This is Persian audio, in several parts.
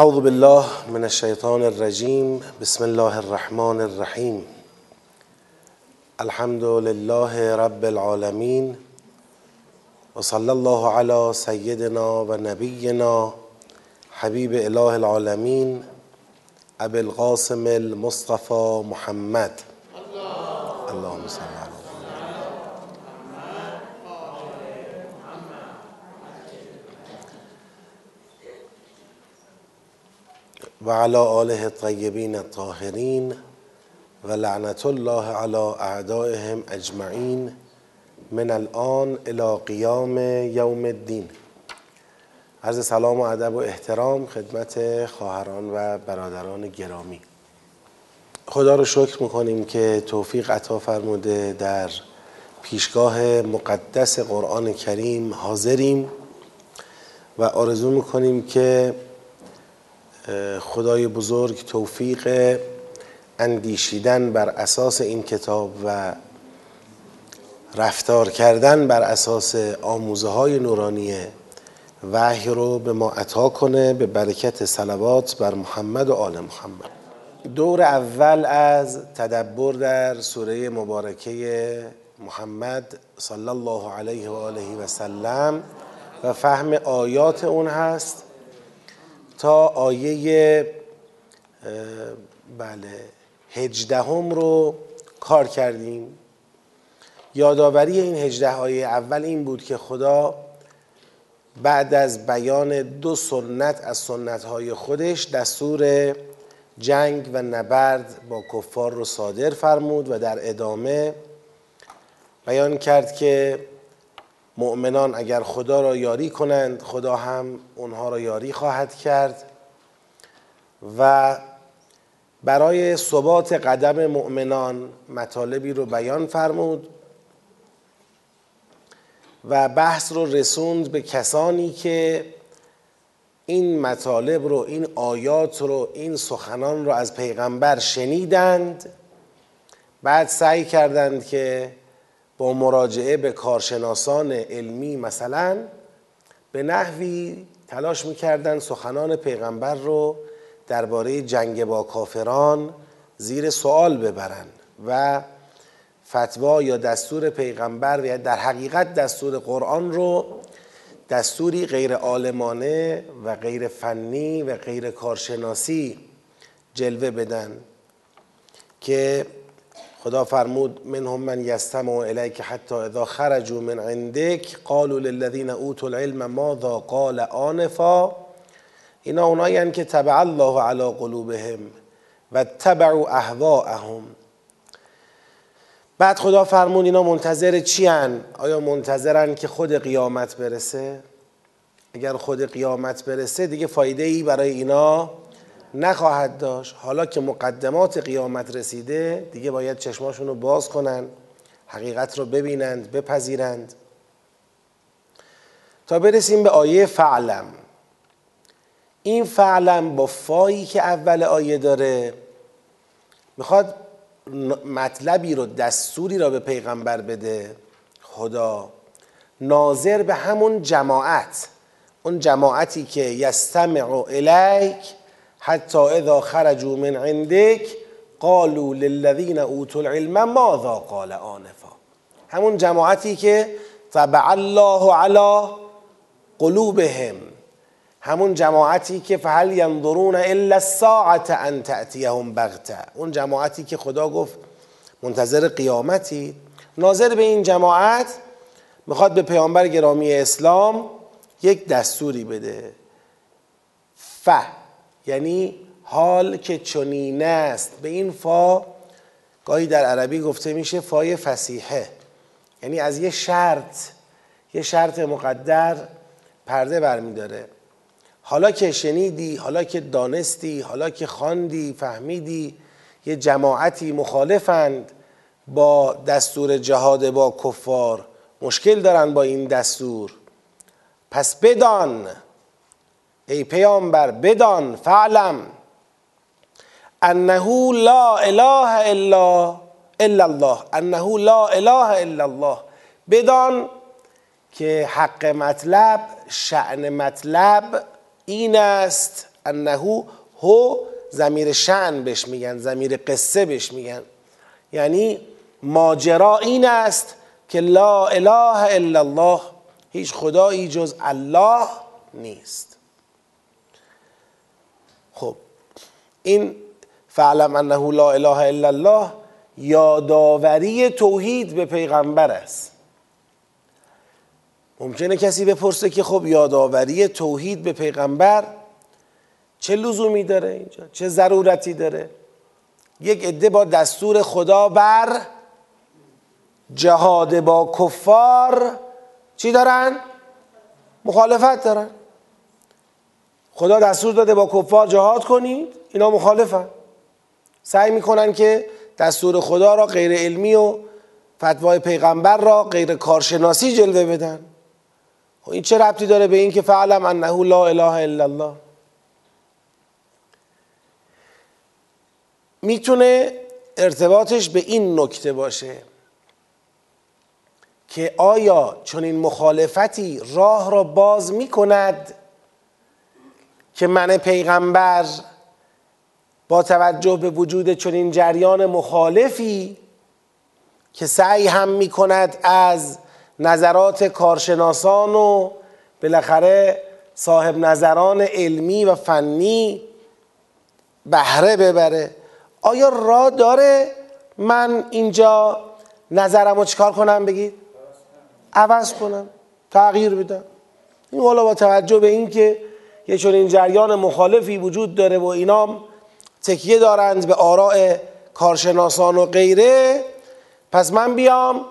اعوذ بالله من الشیطان الرجیم بسم الله الرحمن الرحیم الحمد لله رب العالمین و صلی الله علی سیدنا و نبینا حبیب اله العالمین ابی القاسم المصطفى محمد. اللهم صل علی و علی آله الطیبین الطاهرین و لعنت الله علی اعدائهم اجمعین من الان الى قیام یوم الدین. عرض سلام و ادب و احترام خدمت خواهران و برادران گرامی. خدا رو شکر می‌کنیم که توفیق عطا فرموده در پیشگاه مقدس قرآن کریم حاضریم و آرزو می‌کنیم که خدای بزرگ توفیق اندیشیدن بر اساس این کتاب و رفتار کردن بر اساس آموزه های نورانی وحی رو به ما عطا کنه به برکت صلوات بر محمد و آل محمد. دور اول از تدبر در سوره مبارکه محمد صلی الله علیه و آله و سلم و فهم آیات اون هست. تا آیه بله هجدهم رو کار کردیم. یادآوری این هجده آیه اول این بود که خدا بعد از بیان دو سنت از سنت های خودش دستور جنگ و نبرد با کفار رو صادر فرمود و در ادامه بیان کرد که مؤمنان اگر خدا را یاری کنند خدا هم اونها را یاری خواهد کرد. و برای ثبات قدم مؤمنان مطالبی رو بیان فرمود و بحث رو رسوند به کسانی که این مطالب رو این آیات رو این سخنان رو از پیغمبر شنیدند. بعد سعی کردند که با مراجعه به کارشناسان علمی مثلا به نحوی تلاش می‌کردن سخنان پیغمبر رو درباره جنگ با کافران زیر سوال ببرند و فتوا یا دستور پیغمبر یا در حقیقت دستور قرآن رو دستوری غیر عالمانه و غیر فنی و غیر کارشناسی جلوه بدن که خدا فرمود منهم من یستمع الیک حتی اذا خرجوا من عندك قالوا للذین اوتوا العلم ماذا قال آنفا اینا اونایی که تبع الله علی قلوبهم و تبعوا اهواءهم بعد خدا فرمود اینا منتظر چی هن؟ آیا منتظرن که خود قیامت برسه؟ اگر خود قیامت برسه دیگه فایده ای برای اینا نخواهد داشت. حالا که مقدمات قیامت رسیده دیگه باید چشماشون رو باز کنن حقیقت رو ببینند بپذیرند. تا برسیم به آیه فعلم. این فعلم با فایی که اول آیه داره می‌خواد مطلبی رو دستوری را به پیغمبر بده. خدا ناظر به همون جماعت اون جماعتی که یستمع الیک حتی اذا خرجوا من عندك قالوا للذین اوتوا العلم ماذا قال آنفا. همون جماعتی که طبع الله علی قلوبهم. همون جماعتی که فهل ینظرون الا الساعه ان تأتیهم بغته اون جماعتی که خدا گفت منتظر قیامتی. ناظر به این جماعت می‌خواد به پیامبر گرامی اسلام یک دستوری بده. ف یعنی حال که چنین است. به این فا گاهی در عربی گفته میشه فای فسیحه. یعنی از یه شرط یه شرط مقدر پرده برمیداره. حالا که شنیدی حالا که دانستی حالا که خواندی فهمیدی یه جماعتی مخالفند با دستور جهاد با کفار. مشکل دارن با این دستور. پس بدان ای پیامبر بدان فعلم. انه لا اله الا الا الله انه لا اله الا الله بدان که حق مطلب شعن مطلب این است. انهو هو زمیر شن بهش میگن زمیر قصه بهش میگن. یعنی ماجرا این است که لا اله الا الله هیچ خدایی جز الله نیست. این فعلم انه لا اله الا الله یادآوری توحید به پیغمبر است. ممکنه کسی بپرسه که خب یادآوری توحید به پیغمبر چه لزومی داره اینجا؟ چه ضرورتی داره؟ یک عده با دستور خدا بر جهاد با کفار چی دارن؟ مخالفت دارن. خدا دستور داده با کفار جهاد کنید. اینا مخالفن. سعی می‌کنن که دستور خدا را غیر علمی و فتوای پیغمبر را غیر کارشناسی جلوه بدن. خب این چه ربطی داره به این که فعلم انه لا اله الا الله؟ می‌تونه ارتباطش به این نکته باشه که آیا چون این مخالفتی راه را باز می‌کند که من پیغمبر با توجه به وجود چنین جریان مخالفی که سعی هم می کند از نظرات کارشناسان و بالاخره صاحب نظران علمی و فنی بهره ببره. آیا را داره؟ من اینجا نظرم رو چکار کنم بگید؟ عوض کنم. تغییر بدم این والا با توجه به اینکه یه چون این جریان مخالفی وجود داره و اینام تکیه دارند به آراء کارشناسان و غیره. پس من بیام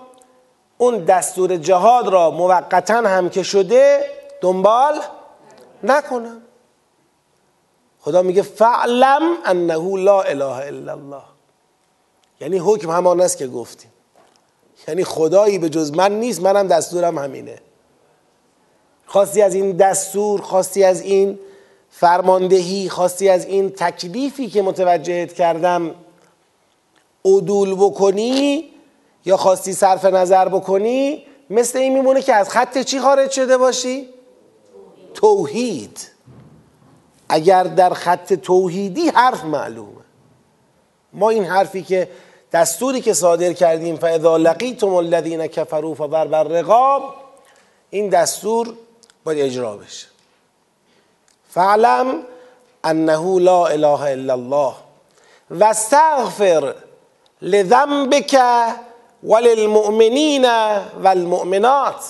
اون دستور جهاد را موقتا هم که شده دنبال نکنم. خدا میگه فعلم انه لا اله الا الله. یعنی حکم همان است که گفتیم. یعنی خدایی به جز من نیست منم دستورم همینه. خواستی از این دستور خواستی از این فرماندهی خواستی از این تکلیفی که متوجهت کردم عدول بکنی یا خواستی صرف نظر بکنی مثل این میمونه که از خط چی خارج شده باشی؟ توحید. اگر در خط توحیدی حرف معلومه. ما این حرفی که دستوری که صادر کردیم فاذا لقیتم الذین کفروا فضرب الرقاب این دستور باید اجرا بشه. فعلم انه لا اله الا الله و استغفر لذنبك وللمؤمنین والمؤمنات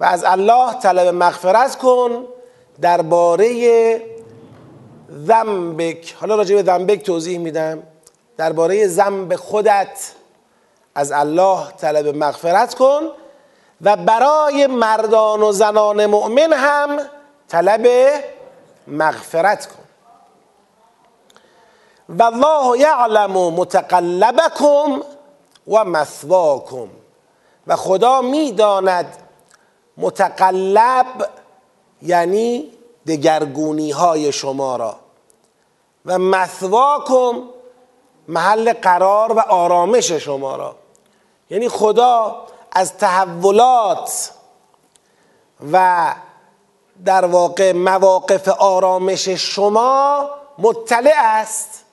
و از الله طلب مغفرت کن درباره ذنبک. حالا راجع به ذنبک توضیح میدم. درباره ذنب خودت از الله طلب مغفرت کن. و برای مردان و زنان مؤمن هم طلب مغفرت کن. و الله یعلم متقلبکم و مثواکم. و خدا می‌داند متقلب یعنی دگرگونی های شما را. و مثواکم محل قرار و آرامش شما را. یعنی خدا از تحولات و در واقع مواقف آرامش شما مطلع است.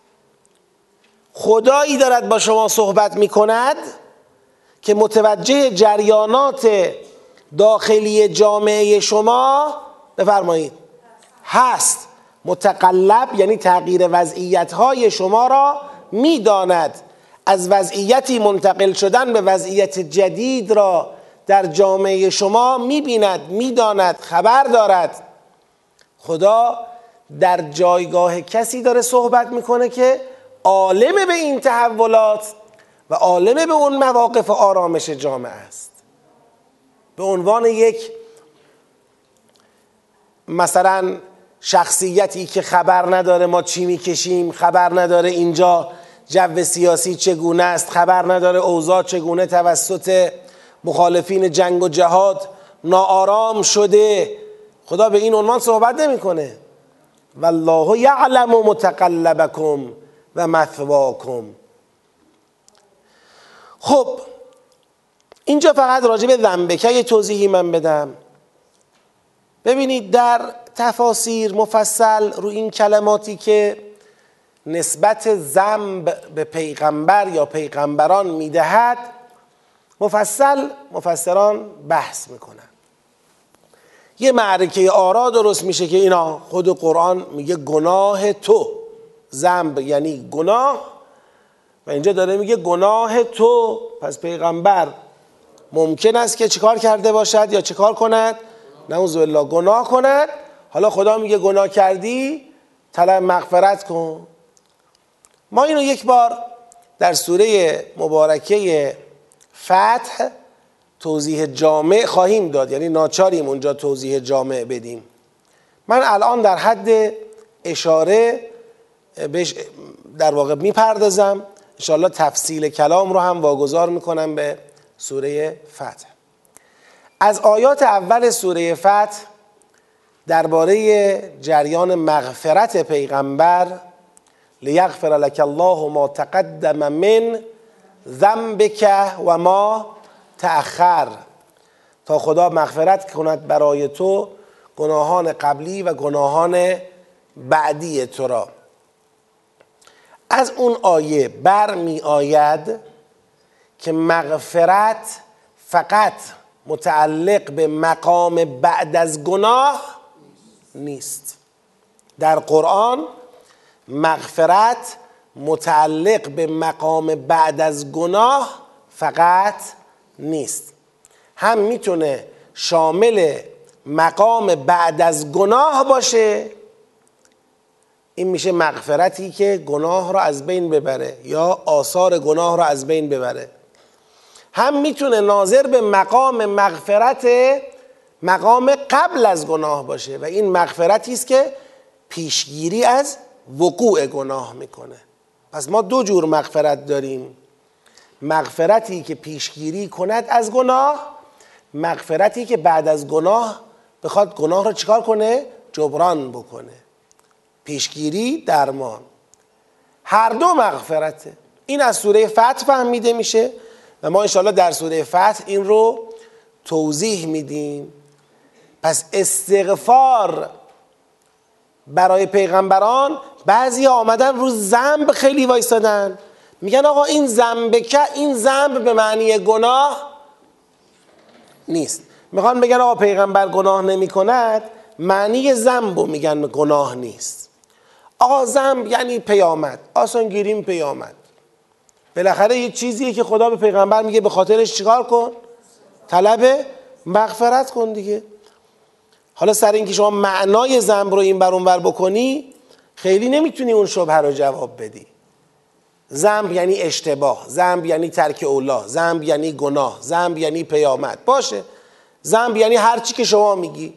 خدایی دارد با شما صحبت می کند که متوجه جریانات داخلی جامعه شما بفرمایید. هست. متقلب یعنی تغییر وضعیت های شما را می‌داند. از وضعیتی منتقل شدن به وضعیت جدید را در جامعه شما می‌بیند می‌داند خبر دارد. خدا در جایگاه کسی داره صحبت می‌کنه که عالم به این تحولات و عالم به اون مواقف آرامش جامعه است. به عنوان یک مثلا شخصیتی که خبر نداره ما چی می‌کشیم خبر نداره اینجا جو سیاسی چگونه است خبر نداره اوضاع چگونه توسط مخالفین جنگ و جهاد ناآرام شده. خدا به این عنوان صحبت نمی‌کنه. والله یعلم متقلبکم و مثواکم. خب اینجا فقط راجع به ذنبکه یه توضیحی من بدم. ببینید در تفاسیر مفصل رو این کلماتی که نسبت زنب به پیغمبر یا پیغمبران می‌دهد مفصل مفسران بحث می‌کنن. یه معرکه آرا درست میشه که اینا خود قرآن میگه گناه تو. زنب یعنی گناه. و اینجا داره میگه گناه تو. پس پیغمبر ممکن است که چیکار کرده باشد یا چیکار کند؟ نعوذ بالله گناه کند. حالا خدا میگه گناه کردی؟ طلب مغفرت کن. ما اینو یک بار در سوره مبارکه فتح توضیح جامع خواهیم داد. یعنی ناچاریم اونجا توضیح جامع بدیم. من الان در حد اشاره بهش در واقع می‌پردازم. انشاءالله تفصیل کلام رو هم واگذار می‌کنم به سوره فتح. از آیات اول سوره فتح درباره جریان مغفرت پیغمبر لیغفر لك الله ما تقدم من ذنبک و ما تأخر. تا خدا مغفرت کند برای تو گناهان قبلی و گناهان بعدی تو را. از اون آیه بر می آید که مغفرت فقط متعلق به مقام بعد از گناه نیست. در قرآن مغفرت متعلق به مقام بعد از گناه فقط نیست. هم می‌تونه شامل مقام بعد از گناه باشه. این میشه مغفرتی که گناه را از بین ببره یا آثار گناه را از بین ببره. هم می‌تونه ناظر به مقام مغفرت مقام قبل از گناه باشه و این مغفرتی است که پیشگیری از وقوع گناه می‌کنه. پس ما دو جور مغفرت داریم. مغفرتی که پیشگیری کند از گناه مغفرتی که بعد از گناه بخواد گناه رو چیکار کنه؟ جبران بکنه. پیشگیری درمان. هر دو مغفرته. این از سوره فتح فهمیده میشه و ما انشاءالله در سوره فتح این رو توضیح میدیم. پس استغفار برای پیغمبران بعضی آمدن رو زنب خیلی وایستادن میگن آقا این زنب که این زنب به معنی گناه نیست. می‌خوان بگن آقا پیغمبر گناه نمی کند معنی زنب میگن گناه نیست. آقا زنب یعنی پیامد آسان گیریم پیامد. بالاخره یه چیزیه که خدا به پیغمبر میگه به خاطرش چیکار کن؟ طلب مغفرت کن دیگه. حالا سر اینکه شما معنای زنب رو این بر بکنی خیلی نمی‌تونی اون شبه رو جواب بدی. زنب یعنی اشتباه زنب یعنی ترک اولا زنب یعنی گناه زنب یعنی پیامد. باشه. زنب یعنی هر چی که شما میگی.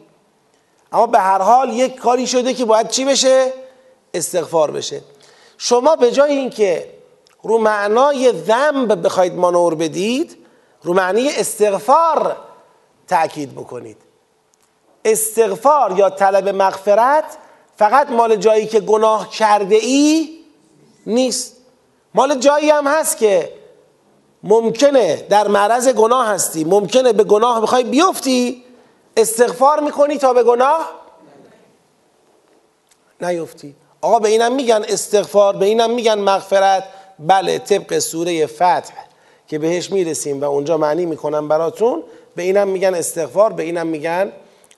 اما به هر حال یک کاری شده که باید چی بشه؟ استغفار بشه. شما به جای اینکه رو معنای ذنب بخواید مانور بدید رو معنی استغفار تأکید بکنید. استغفار یا طلب مغفرت فقط مال جایی که گناه کرده ای نیست. مال جایی هم هست که ممکنه در معرض گناه هستی. ممکنه به گناه بخوای بیفتی استغفار می‌کنی تا به گناه نیفتی. آقا به اینم میگن استغفار به اینم میگن مغفرت. بله طبق سوره فتح که بهش می‌رسیم و اونجا معنی می‌کنم براتون به اینم میگن استغفار به اینم میگن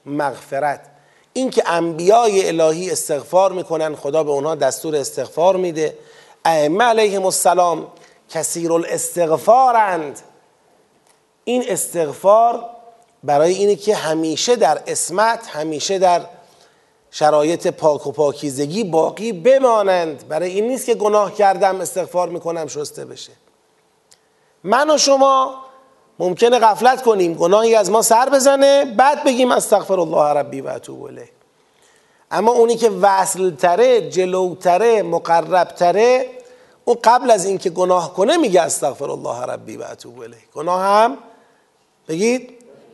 مغفرت. اینکه انبیای الهی استغفار می‌کنن خدا به اونها دستور استغفار میده. ائمه علیهم السلام کثیر الاستغفارند این استغفار برای اینه که همیشه در اسمت همیشه در شرایط پاک و پاکیزگی باقی بمانند. برای این نیست که گناه کردم استغفار می‌کنم شسته بشه. من و شما ممکنه غفلت کنیم گناهی از ما سر بزنه بعد بگیم استغفر الله ربی و اتوب الیه. اما اونی که وصل تره جلوتره مقربتره اون قبل از اینکه گناه کنه میگه استغفر الله ربی و اتوب الیه. گناه هم بگید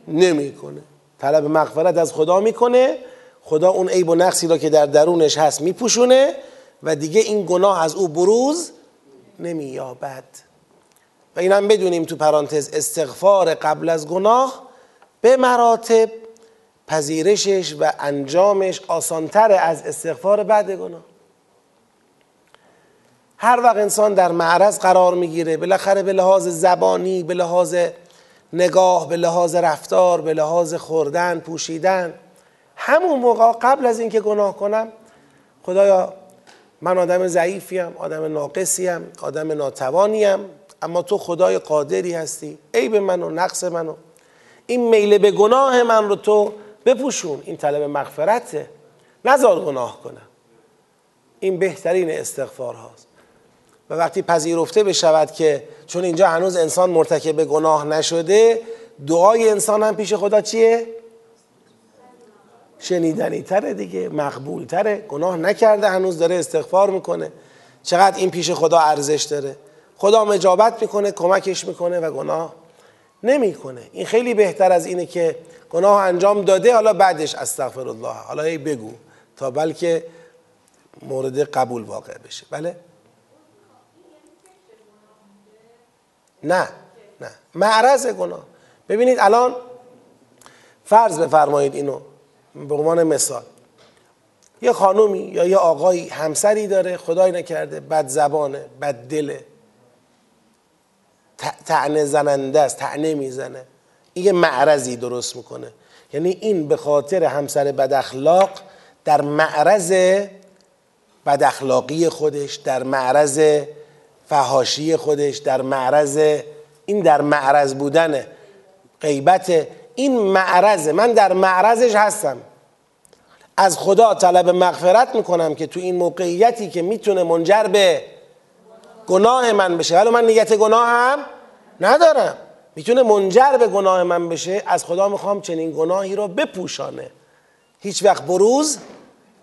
نمی‌کنه. طلب مغفرت از خدا می‌کنه. خدا اون عیب و نقصی را که در درونش هست میپوشونه و دیگه این گناه از او بروز نمییابد. و اینم بدونیم تو پرانتز استغفار قبل از گناه به مراتب پذیرشش و انجامش آسانتر از استغفار بعد گناه. هر وقت انسان در معرض قرار می‌گیره بالاخره به لحاظ زبانی به لحاظ نگاه به لحاظ رفتار به لحاظ خوردن پوشیدن همون موقع قبل از اینکه گناه کنم خدایا من آدم ضعیفیم آدم ناقصیم آدم ناتوانیم اما تو خدای قادری هستی. عیب من و نقص منو. این میل به گناه من رو تو بپوشون. این طلب مغفرته. نزار گناه کنم. این بهترین استغفار هاست. و وقتی پذیرفته بشود که چون اینجا هنوز انسان مرتکب گناه نشده دعای انسان هم پیش خدا چیه؟ شنیدنی تره دیگه مقبول تره گناه نکرده هنوز داره استغفار می‌کنه. چقدر این پیش خدا ارزش داره؟ خدا مجابت می‌کنه کمکش می‌کنه و گناه نمی‌کنه. این خیلی بهتر از اینه که گناه انجام داده حالا بعدش استغفر الله حالا ای بگو تا بلکه مورد قبول واقع بشه. بله؟ نه نه. معرض گناه. ببینید الان فرض بفرمایید اینو به عنوان مثال. یه خانومی یا یه آقایی همسری داره خدای نکرده بد زبانه بد دله. تعنه زننده است تعنه می‌زنه. این یه معرضی درست می‌کنه. یعنی این به خاطر همسر بد اخلاق در معرض بد اخلاقی خودش در معرض فهاشی خودش در معرض این در معرض بودن غیبت این معرضه من در معرضش هستم. از خدا طلب مغفرت می‌کنم که تو این موقعیتی که می‌تونه منجر به گناه من بشه. ولی من نیت گناه هم ندارم. می‌تونه منجر به گناه من بشه. از خدا می‌خوام چنین گناهی رو بپوشانه. هیچ وقت بروز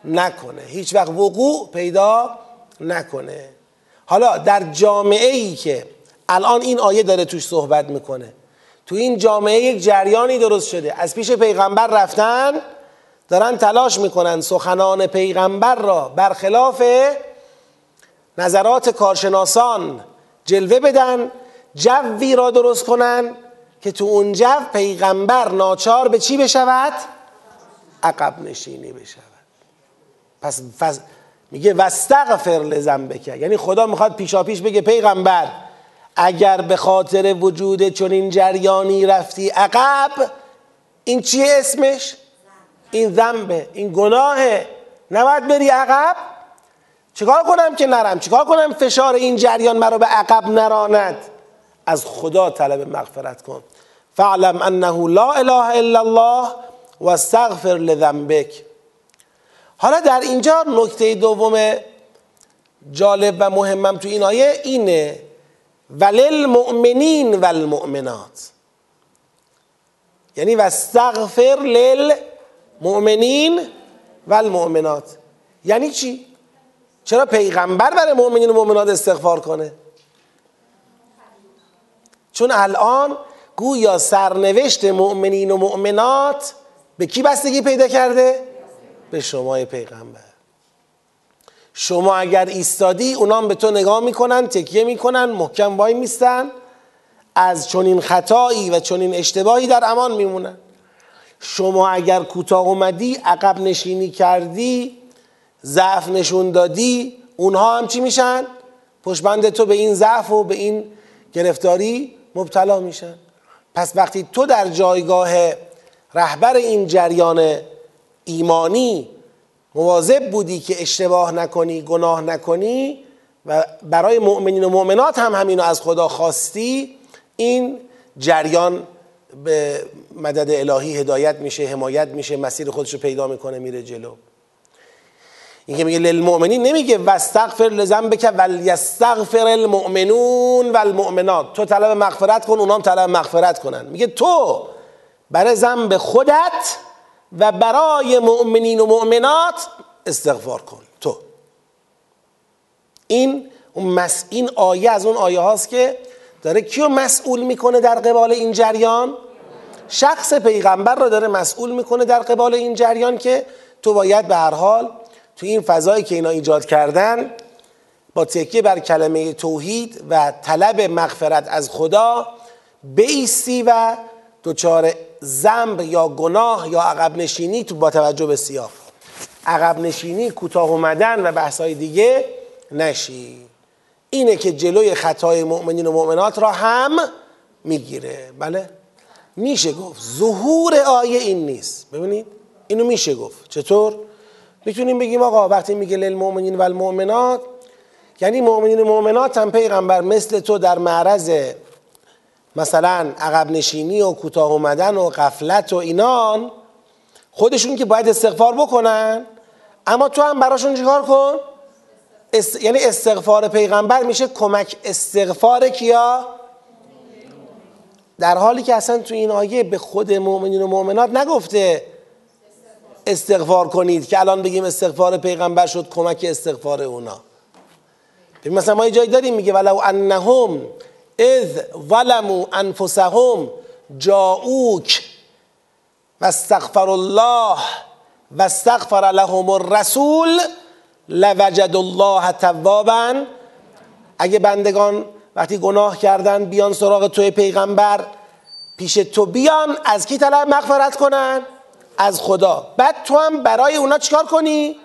نکنه. هیچ وقت وقوع پیدا نکنه. حالا در جامعه ای که الان این آیه داره توش صحبت می‌کنه. تو این جامعه یک جریانی درست شده. از پیش پیغمبر رفتن دارن تلاش می‌کنن سخنان پیغمبر را برخلاف نظرات کارشناسان جلوه بدن جوی را درست کنن که تو اون جو پیغمبر ناچار به چی بشود؟ عقب نشینی بشود. پس, پس میگه وستغفر لذنبک. یعنی خدا می‌خواد پیشا پیش بگه پیغمبر اگر به خاطر وجود چنین جریانی رفتی عقب این چیه اسمش؟ این ذنبه. این گناهه. نباید بری عقب؟ چیکار کنم که نرم؟ چیکار کنم فشار این جریان مرا به عقب نراند؟ از خدا طلب مغفرت کن. فعلم انه لا اله الا الله و استغفر لذنبک. حالا در اینجا نکته دوم جالب و مهمم تو این آیه اینه وللمؤمنین والمؤمنات. یعنی واستغفر للمؤمنین والمؤمنات. یعنی چی؟ چرا پیغمبر برای مؤمنین و مؤمنات استغفار کنه؟ چون الان گویا سرنوشت مؤمنین و مؤمنات به کی بستگی پیدا کرده؟ به شما پیغمبر شما اگر ایستادی اونام به تو نگاه می‌کنن تکیه می‌کنن محکم وای میستن از چنین خطایی و چنین اشتباهی در امان میمونن شما اگر کوتاه اومدی عقب نشینی کردی ضعف نشون دادی اونها هم چی میشن؟ پشبند تو به این ضعف و به این گرفتاری مبتلا میشن. پس وقتی تو در جایگاه رهبر این جریان ایمانی مواظب بودی که اشتباه نکنی گناه نکنی و برای مؤمنین و مؤمنات هم همینو از خدا خواستی این جریان به مدد الهی هدایت میشه حمایت میشه مسیر خودش رو پیدا می‌کنه میره جلو. این که میگه للمؤمنین نمیگه واستغفر لذنبک ولیستغفر المؤمنون والمؤمنات. تو طلب مغفرت کن اونام طلب مغفرت کنن. میگه تو برای ذنب خودت و برای مؤمنین و مؤمنات استغفار کن. تو. این مس... این آیه از اون آیه هاست که داره کیو مسئول می‌کنه در قبال این جریان؟ شخص پیغمبر رو داره مسئول می‌کنه در قبال این جریان که تو باید به هر حال تو این فضایی که اینا ایجاد کردن با تکیه بر کلمه توحید و طلب مغفرت از خدا بیستی و دچار زنب یا گناه یا عقب نشینی تو با توجه به سیاق عقب نشینی کوتاه اومدن و بحثای دیگه نشی. اینه که جلوی خطای مؤمنین و مؤمنات را هم می‌گیره. بله؟ میشه گفت. ظهور آیه این نیست. ببینید؟ اینو میشه گفت. چطور؟ می‌تونیم بگیم آقا وقتی میگه للمؤمنین و المؤمنات یعنی مؤمنین و مؤمنات هم پیغمبر مثل تو در معرض مثلا عقب نشینی و کوتاه اومدن و غفلت و اینان خودشون که باید استغفار بکنن اما تو هم براشون چیکار کن؟ یعنی استغفار پیغمبر میشه کمک استغفار کیا؟ در حالی که اصلا تو این آیه به خود مؤمنین و مؤمنات نگفته استغفار کنید که الان بگیم استغفار پیغمبر شد کمک استغفار اونا. مثلا ما یه جایی داریم میگه ولو انهم اذ ظلموا انفسهم جاؤوک و استغفر الله و استغفر لهم الرسول لوجد الله توابا. اگه بندگان وقتی گناه کردن بیان سراغ توی پیغمبر پیش تو بیان از کی طلب مغفرت کنن؟ از خدا. بعد تو هم برای اونا چیکار کنی؟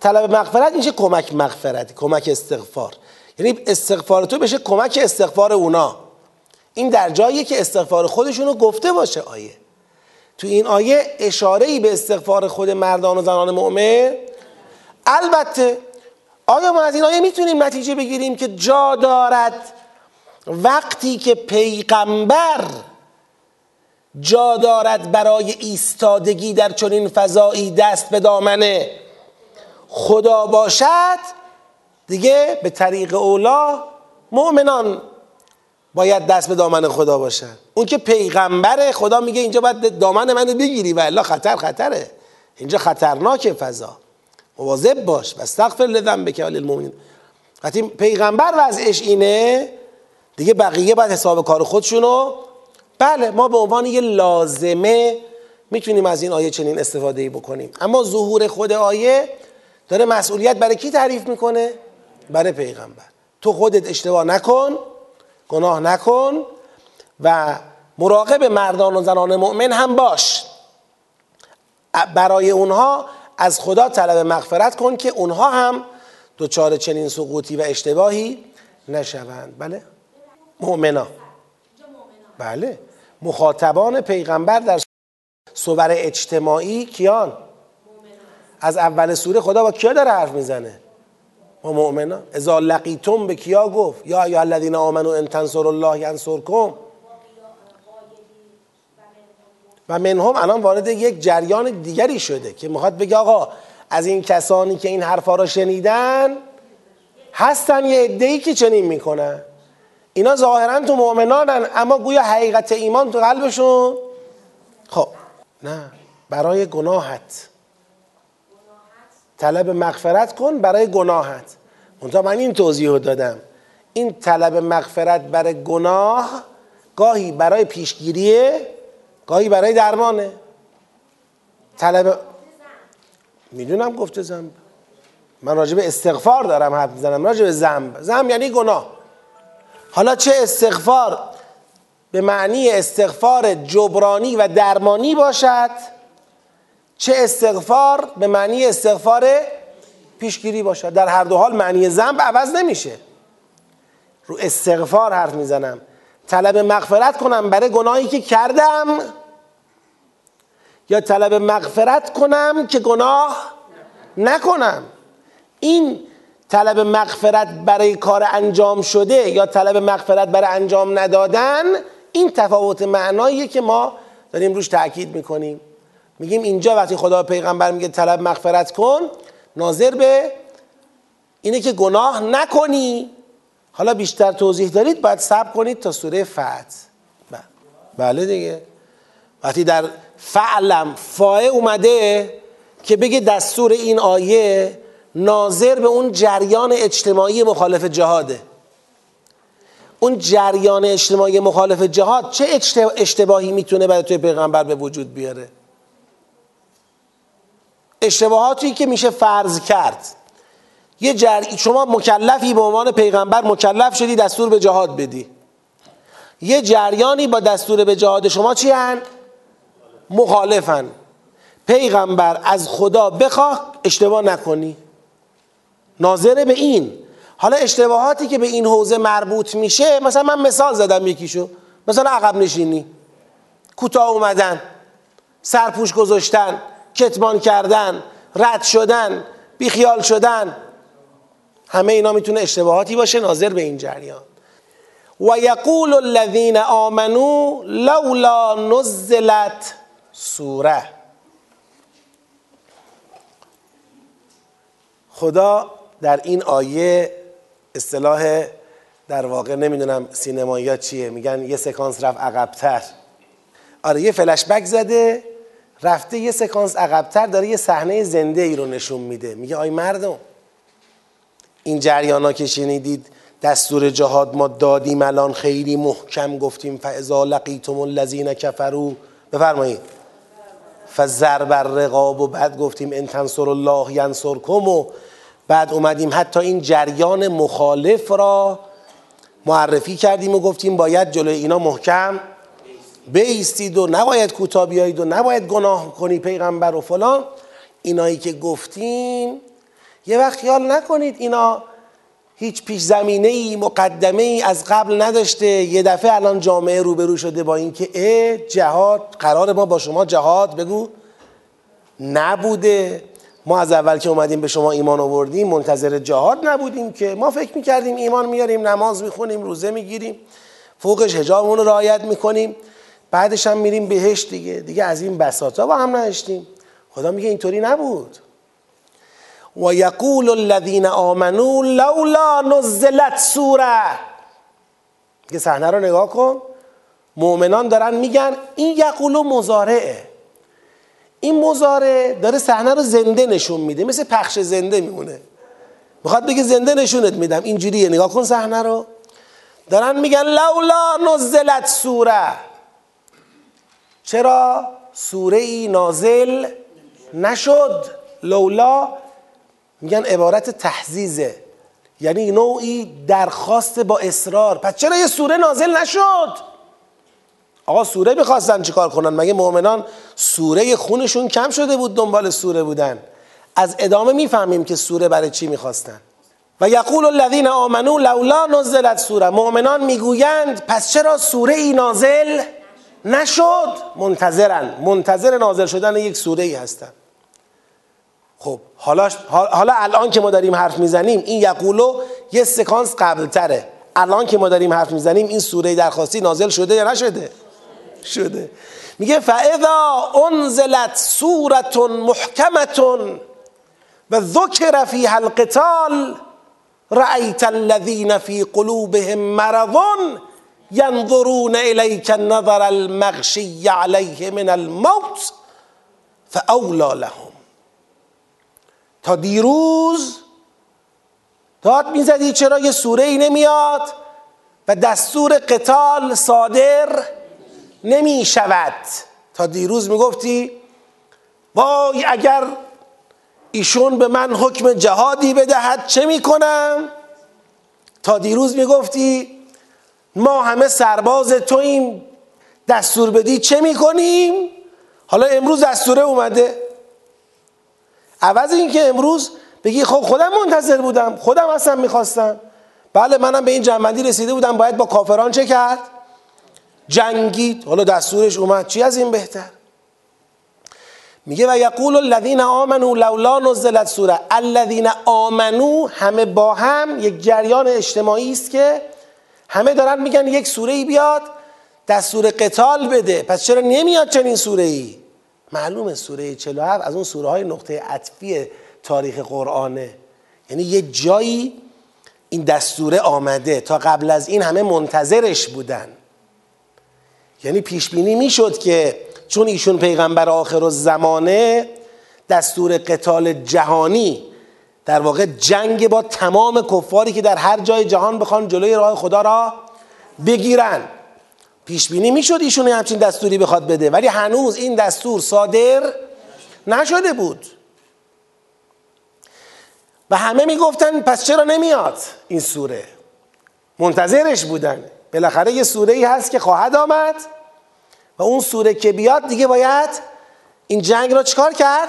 طلب مغفرت میشه کمک مغفرت کمک استغفار. یعنی استغفار تو بشه کمک استغفار اونا. این در جایی که استغفار خودشونو گفته باشه آیه. تو این آیه اشاره ای به استغفار خود مردان و زنان مؤمن. البته آیا ما از این آیه می‌تونیم نتیجه بگیریم که جا دارد وقتی که پیغمبر جا دارد برای ایستادگی در چنین فضایی دست به دامن خدا باشد دیگه به طریق اولا مؤمنان باید دست به دامن خدا باشن. اون که پیغمبره خدا میگه اینجا باید دامن منو بگیری و الا خطر خطره. اینجا خطرناک فضا. مواظب باش و استغفر لذنب که المؤمنین وقتی پیغمبر وضعش اینه دیگه بقیه باید حساب کار خودشونو بله ما به عنوان یه لازمه می‌تونیم از این آیه چنین استفاده بکنیم. اما ظهور خود آیه داره مسئولیت برای کی تعریف می‌کنه؟ برای پیغمبر. تو خودت اشتباه نکن گناه نکن و مراقب مردان و زنان مؤمن هم باش. برای اونها از خدا طلب مغفرت کن که اونها هم دوچار چنین سقوطی و اشتباهی نشوند. بله؟ مؤمنا. بله. مخاطبان پیغمبر در صور اجتماعی کیان؟ از اول سوره خدا با کیا داره حرف می‌زنه؟ با مؤمنا اذا لقیتم به کیا گفت؟ یا یا الذین آمنوا ان تنصروا الله ینصرکم. و منهم الان وارد یک جریان دیگری شده که می‌خواد بگه آقا از این کسانی که این حرفا را شنیدن هستن یه عده‌ای که چنین می‌کنن. اینا ظاهرا تو مؤمنانن اما گویا حقیقت ایمان تو قلبشون؟ خب نه. برای گناهت. طلب مغفرت کن برای گناهت. منتها من این توضیح دادم. این طلب مغفرت برای گناه گاهی برای پیشگیریه گاهی برای درمانه. طلب می‌دونم گفته زنب. من راجع به استغفار دارم حرف می‌زنم راجع به زنب. زنب یعنی گناه. حالا چه استغفار به معنی استغفار جبرانی و درمانی باشد؟ چه استغفار به معنی استغفار پیشگیری باشد؟ در هر دو حال معنی ذنب عوض نمیشه. رو استغفار حرف می‌زنم. طلب مغفرت کنم برای گناهی که کردم؟ یا طلب مغفرت کنم که گناه نکنم؟ این طلب مغفرت برای کار انجام شده یا طلب مغفرت برای انجام ندادن این تفاوت معناییه که ما داریم روش تاکید می‌کنیم. میگیم اینجا وقتی خدا پیغمبر میگه طلب مغفرت کن ناظر به اینه که گناه نکنی. حالا بیشتر توضیح دارید باید صبر کنید تا سوره فتح بله. دیگه. وقتی در فعلم فائه اومده که بگه دستور این آیه ناظر به اون جریان اجتماعی مخالف جهاده. اون جریان اجتماعی مخالف جهاد چه اشتباهی می‌تونه برای توی پیغمبر به وجود بیاره؟ اشتباهاتی که میشه فرض کرد. یه جر... شما مکلفی به عنوان پیغمبر مکلف شدی دستور به جهاد بدی. یه جریانی با دستور به جهاد شما چی هن؟ مخالفن. پیغمبر از خدا بخواه اشتباه نکنی. ناظره به این. حالا اشتباهاتی که به این حوزه مربوط میشه مثلا من مثال زدم یکیشو. مثلا عقب نشینی. کوتاه اومدن سرپوش گذاشتن کتمان کردن رد شدن بیخیال شدن. همه اینا می‌تونه اشتباهاتی باشه ناظر به این جریان. و یقول الذین آمنو لولا نزلت سوره. خدا در این آیه اصطلاح در واقع نمی‌دونم سینمایی چیه. میگن یه سکانس رفت عقبتر. آره یه فلش بک زده رفته یه سکانس عقبتر داره یه صحنه زنده ای رو نشون میده. میگه آی مردم این جریانا که شنیدید دستور جهاد ما دادیم الان خیلی محکم گفتیم فاذا لقیتم الذین کفروا بفرمایید. فضرب الرقاب و بعد گفتیم ان تنصر الله ینصرکم و بعد اومدیم حتی این جریان مخالف را معرفی کردیم و گفتیم باید جلوی اینا محکم بیستید و نباید کوتاه بیایید و نباید گناه کنی پیغمبر و فلان. اینایی که گفتیم یه وقت خیال نکنید اینا هیچ پیش زمینه ای مقدمه ای از قبل نداشته. یه دفعه الان جامعه روبرو شده با اینکه اه جهاد قرار ما با شما جهاد بگو. نبوده. ما از اول که اومدیم به شما ایمان آوردیم منتظر جهاد نبودیم که ما فکر می‌کردیم ایمان میاریم نماز می‌خونیم روزه می‌گیریم فوقش هجابمون رو رعایت می‌کنیم بعدش هم میریم بهش دیگه. دیگه از این بساطا با هم نداشتیم خدا میگه اینطوری نبود. و یقول الذین آمنو لولا نزلت سوره. که صحنه رو نگاه کن. مؤمنان دارن میگن این یقولو مزارعه این مزاره داره صحنه رو زنده نشون میده. مثل پخش زنده میمونه. می‌خواد بگه زنده نشونت میدم. اینجوریه. نگاه کن صحنه رو. دارن میگن لولا نزلت سوره. چرا سوره ای نازل نشد؟ لولا میگن عبارت تحزیزه. یعنی نوعی درخواست با اصرار. پس چرا یه سوره نازل نشد؟ آقا سوره می‌خواستن چیکار کنن؟ مگه مؤمنان سوره خونشون کم شده بود دنبال سوره بودن؟ از ادامه می‌فهمیم که سوره برای چی می‌خواستن. و یقول الذین آمنو لولا نزلت سوره. مؤمنان می‌گویند پس چرا سوره ای نازل نشد؟ منتظرن. منتظر نازل شدن یک سوره ای هستن. خب حالا حالا الان که ما داریم حرف می‌زنیم این یقولو یه سکانس قبل تره الان که ما داریم حرف می‌زنیم این سوره درخواستی نازل شده یا نشده؟ شده. میگه فاذا انزلت سورت محکمت و ذکر فیها القتال رأیت الذین فی قلوبهم مرض ینظرون الیک النظر المغشی علیه من الموت فاولا لهم. تا دیروز داد می‌زدی چرا یه سوره ای نمیاد؟ و دستور قتال صادر نمی شود تا دیروز می‌گفتی وای اگر ایشون به من حکم جهادی بدهد چه می‌کنم؟ تا دیروز می‌گفتی ما همه سرباز توییم دستور بدی چه می‌کنیم؟ حالا امروز دستوره اومده. عوض این که امروز بگی خب خودم منتظر بودم خودم اصلا می‌خواستم. بله منم به این جنبندی رسیده بودم باید با کافران چه کرد؟ جنگید. حالا دستورش اومد. چی از این بهتر؟ میگه و یقول الذین آمنو لولا نزلت سوره. الذین آمنو همه با هم یک جریان اجتماعی است که همه دارن میگن یک سوره ای بیاد دستور قتال بده. پس چرا نمیاد چنین سوره ای معلومه سوره 47 از اون سوره های نقطه عطفی تاریخ قرآنه. یعنی یه جایی این دستوره آمده. تا قبل از این همه منتظرش بودن. یعنی پیش بینی می‌شد که چون ایشون پیغمبر آخر زمانه دستور قتال جهانی در واقع جنگ با تمام کفاری که در هر جای جهان بخوان جلوی راه خدا را بگیرن. پیش بینی می‌شد ایشون همچین دستوری بخواد بده ولی هنوز این دستور صادر نشده بود. و همه می‌گفتن پس چرا نمیاد این سوره؟ منتظرش بودن. بالاخره یه سوره ای هست که خواهد آمد و اون سوره که بیاد دیگه باید این جنگ را چکار کرد؟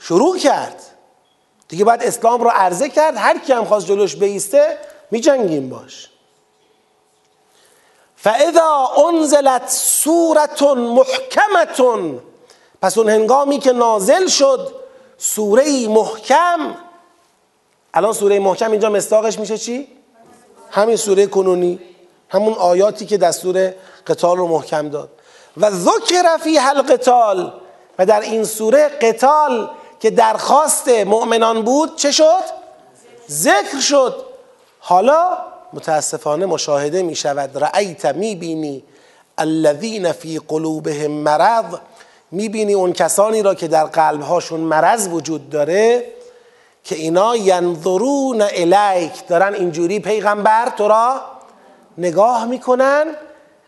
شروع کرد دیگه باید اسلام رو عرضه کرد هر کی هم خواست جلوش بیسته می جنگیم باش فاذا انزلت سورت محکمتون پس اون هنگامی که نازل شد سوره محکم الان سوره محکم اینجا مستاقش میشه چی؟ همین سوره کنونی همون آیاتی که دستور قتال رو محکم داد. و ذکر فی القتال و در این سوره قتال که درخواست مؤمنان بود چه شد؟ ذکر شد. حالا متاسفانه مشاهده می شود. رأیت می بینی الذین فی قلوبهم مرض. می بینی اون کسانی را که در قلبهاشون مرض وجود داره که اینا ینظرون الیک. دارن اینجوری پیغمبر تو را نگاه می‌کنن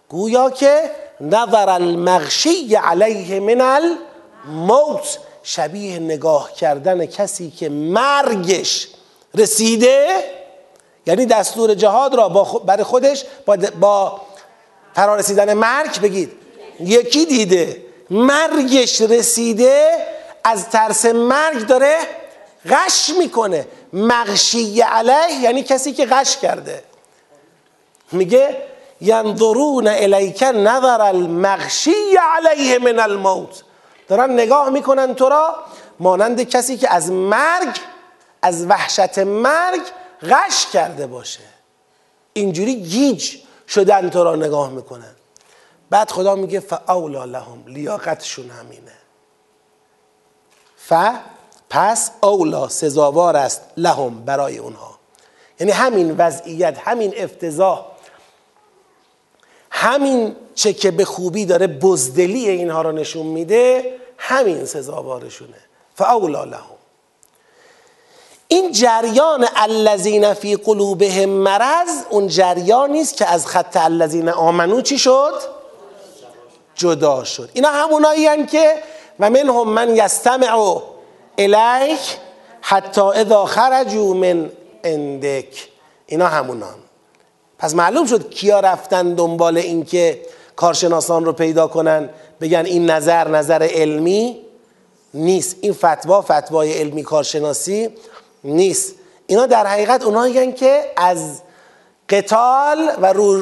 گویا که نظر المغشی علیه من الموت. شبیه نگاه کردن کسی که مرگش رسیده یعنی دستور جهاد را با برای خودش با, با فرارسیدن مرگ بگید. یکی دیده مرگش رسیده از ترس مرگ داره غش می‌کنه. مغشی علیه یعنی کسی که غش کرده. میگه ینظرون الیک نظر المغشی علیه من الموت. دارن نگاه می‌کنن تو را مانند کسی که از مرگ از وحشت مرگ غش کرده باشه. اینجوری گیج شدن تو را نگاه می‌کنن. بعد خدا میگه فاولا لهم لیاقتشون همینه. ف پس اولا سزاوار است لهم برای اونها. یعنی همین وضعیت همین افتضاح همین چه که به خوبی داره بزدلی اینها را نشون میده همین سزاوارشونه. فاولا لهم. این جریان الذین فی قلوبهم مرض اون جریانی است که از خط الذین آمنو چی شد؟ جدا شد. اینا همونایی که و منهم من یستمع الیک حتی اذا خرجوا من اندک اینا همونان پس معلوم شد کیا رفتن دنبال اینکه کارشناسان رو پیدا کنن. بگن این نظر نظر علمی نیست. این فتوا فتوای علمی کارشناسی نیست. اینا در حقیقت اونایی که از قتال و رو,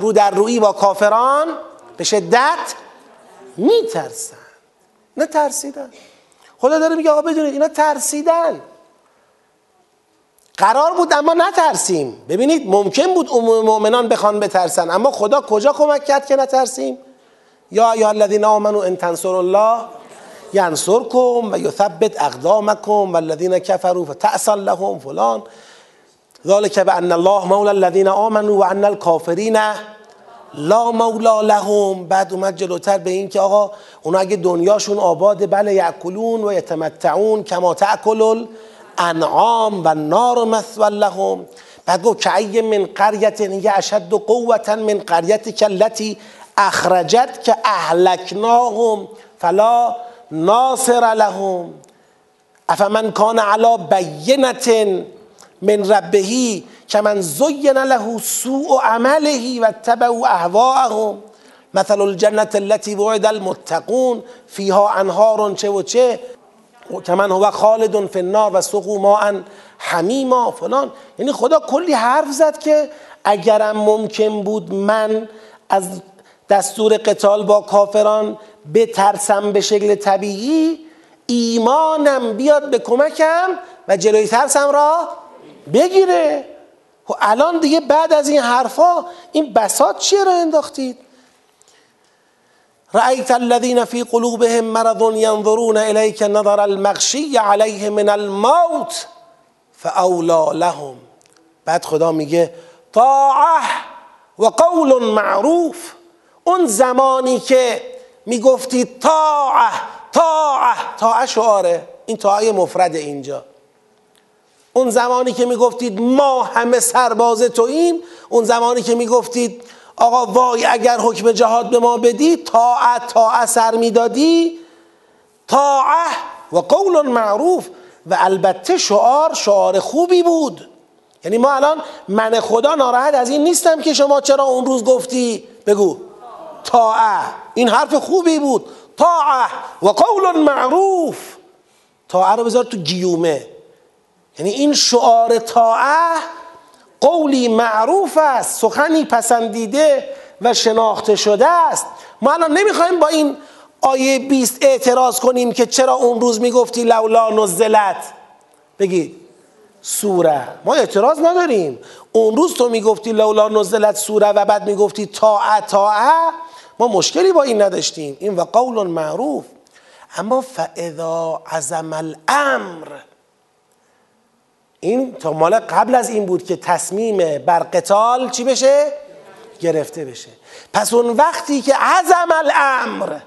رو, در روی با کافران به شدت میترسن. نه ترسیدن. خدا داره میگه آقا بدونید اینا ترسیدن. قرار بود اما نترسیم. ببینید ممکن بود عموم مؤمنان بخوان بترسن. اما خدا کجا کمک کرد که نترسیم؟ یا یا الذین آمنوا ان تنصر الله ینصرکم و یثبت اقدامکم والذین کفروا فتأسا لهم فلان. ذلك بان الله مولا الذین آمنوا و ان الكافرین لا مولا لهم. بعد اومد جلوتر به این که آقا اونا اگه دنیاشون آباده بله یعکلون و یتمتعون کما تأکل الانعام و نار مثوا لهم. بعد گفت که من قریت یه اشد قوتا من قریت کلتی اخرجت که اهلکناهم فلا ناصر لهم. افمن کان علا بینت من ربهی که من زین له سوء عمله و تبعوا اهواءهم. مثل الجنة التي وعد المتقون. فيها انهار چه و چه. کمن هو خالد فی النار و سقو ماء حمیما فلان. یعنی خدا کلی حرف زد که اگرم ممکن بود من از دستور قتال با کافران بترسم به شکل طبیعی ایمانم بیاد به کمکم و جلوی ترسم را بگیره. و خب الان دیگه بعد از این حرفا این بساط چیه را انداختید؟ رأیت الذین فی قلوبهم مرض ینظرون الیک نظر المغشی علیه من الموت فاولا لهم. بعد خدا میگه طاعه و قول معروف. اون زمانی که می‌گفتید طاعه طاعه طاعه شعاره این طاعه مفرد اینجا. اون زمانی که می‌گفتید ما همه سرباز توییم اون زمانی که می‌گفتید آقا وای اگر حکم جهاد به ما بدی طاعت طاعه سر می‌دادی؟ طاعه و قول معروف و البته شعار شعار خوبی بود. یعنی ما الان من خدا ناراحت از این نیستم که شما چرا اون روز گفتی؟ بگو. طاعه. این حرف خوبی بود. طاعه و قول معروف. طاعه رو بذار تو گیومه. یعنی این شعار طاعه قولی معروف است سخنی پسندیده و شناخته شده است. ما الان نمی‌خوایم با این آیه 20 اعتراض کنیم که چرا اون روز می‌گفتی لولا نزلت. بگید سوره. ما اعتراض نداریم. اون روز تو می‌گفتی لولا نزلت سوره و بعد می‌گفتی طاعه طاعه. ما مشکلی با این نداشتیم. این و قول معروف. اما فاذا عزم الامر. این تا مال قبل از این بود که تصمیم بر قتال چی بشه؟ گرفته بشه. پس اون وقتی که عزم الامر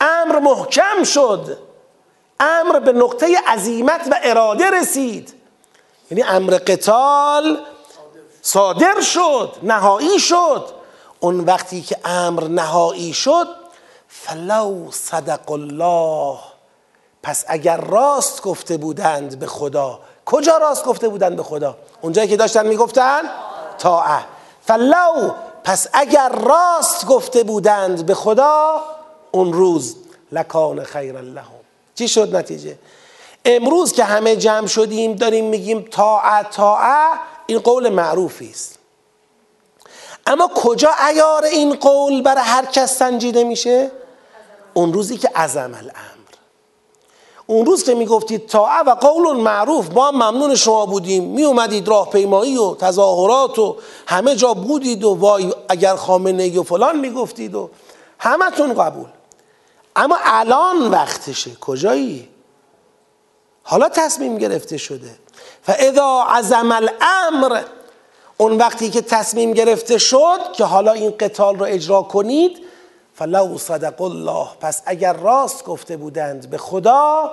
امر محکم شد امر به نقطه عظیمت و اراده رسید. یعنی امر قتال صادر شد نهایی شد. اون وقتی که امر نهایی شد فلو صدق الله. پس اگر راست گفته بودند به خدا کجا راست گفته بودند به خدا؟ اونجایی که داشتن می‌گفتن طاعه. فلو پس اگر راست گفته بودند به خدا اون روز لکان خیر لهم. چی شد نتیجه؟ امروز که همه جمع شدیم داریم میگیم طاعه طاعه این قول معروفی است. اما کجا ایار این قول برای هر کس سنجیده میشه؟ اون روزی که عزم الامر اون روز که می‌گفتید طاعه و قول معروف ما ممنون شما بودیم. می اومدید راهپیمایی و تظاهرات و همه جا بودید و وای اگر خامنه و فلان می‌گفتید و همتون قبول. اما الان وقتشه. کجایی؟ حالا تصمیم گرفته شده. و اذا عزم الامر اون وقتی که تصمیم گرفته شد که حالا این قتال رو اجرا کنید فلو صدق الله. پس اگر راست گفته بودند به خدا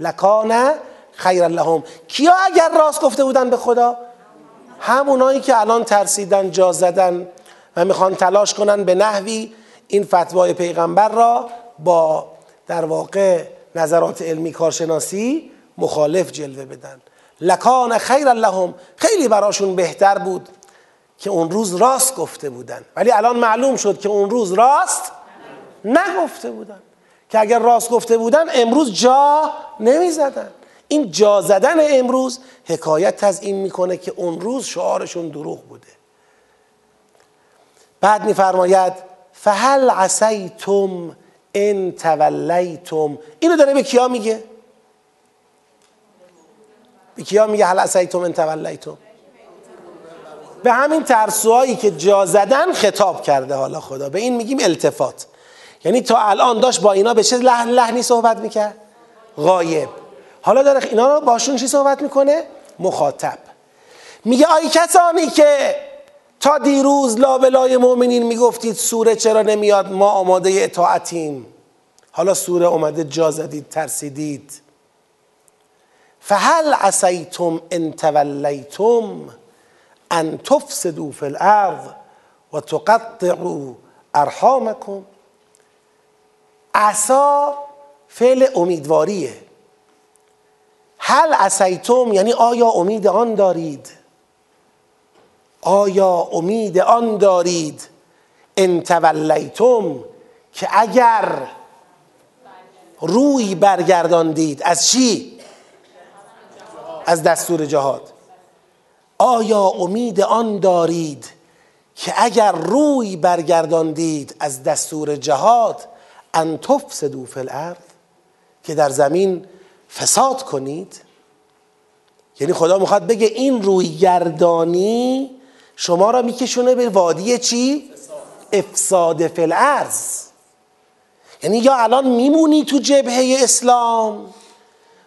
لکانه خیر لهم. کیا اگر راست گفته بودند به خدا؟ همونایی که الان ترسیدن جا زدن و می‌خوان تلاش کنن به نحوی این فتوای پیغمبر را با در واقع نظرات علمی کارشناسی مخالف جلوه بدن. لکان خیر لهم. خیلی براشون بهتر بود که اون روز راست گفته بودن. ولی الان معلوم شد که اون روز راست نگفته بودن. که اگر راست گفته بودن امروز جا نمی زدن این جا زدن امروز حکایت از این می‌کنه که اون روز شعارشون دروغ بوده. بعد میفرماید فهل عسیتم ان تولیتم. اینو داره به کیا میگه؟ به کیا میگه هل عسیتم ان تولیتم؟ به همین ترسوهایی که جا زدن خطاب کرده حالا خدا. به این میگیم التفات. یعنی تا الان داشت با اینا به چه لحن لحنی صحبت می‌کرد. غایب. حالا داره اینا رو باشون چی صحبت می‌کنه؟ مخاطب. میگه آی کسانی که تا دیروز لابلای مؤمنین می‌گفتید سوره چرا نمیاد؟ ما آماده اطاعتیم. حالا سوره اومده جا زدید ترسیدید. فهل عسیتم ان تولیتم ان تفسدوا فی الارض و تقطعوا ارحامکم. عصا فعل امیدواریه. هل عسیتم یعنی آیا امید آن دارید؟ آیا امید آن دارید؟ ان تولیتم که اگر روی برگرداندید از چی؟ از دستور جهاد. آیا امید آن دارید که اگر روی برگرداندید از دستور جهاد ان تفسدوا فی الارض که در زمین فساد کنید. یعنی خدا می‌خواد بگه این روی گردانی شما را میکشونه به وادی چی؟ افساد فی الارض. یعنی یا الان میمونی تو جبهه اسلام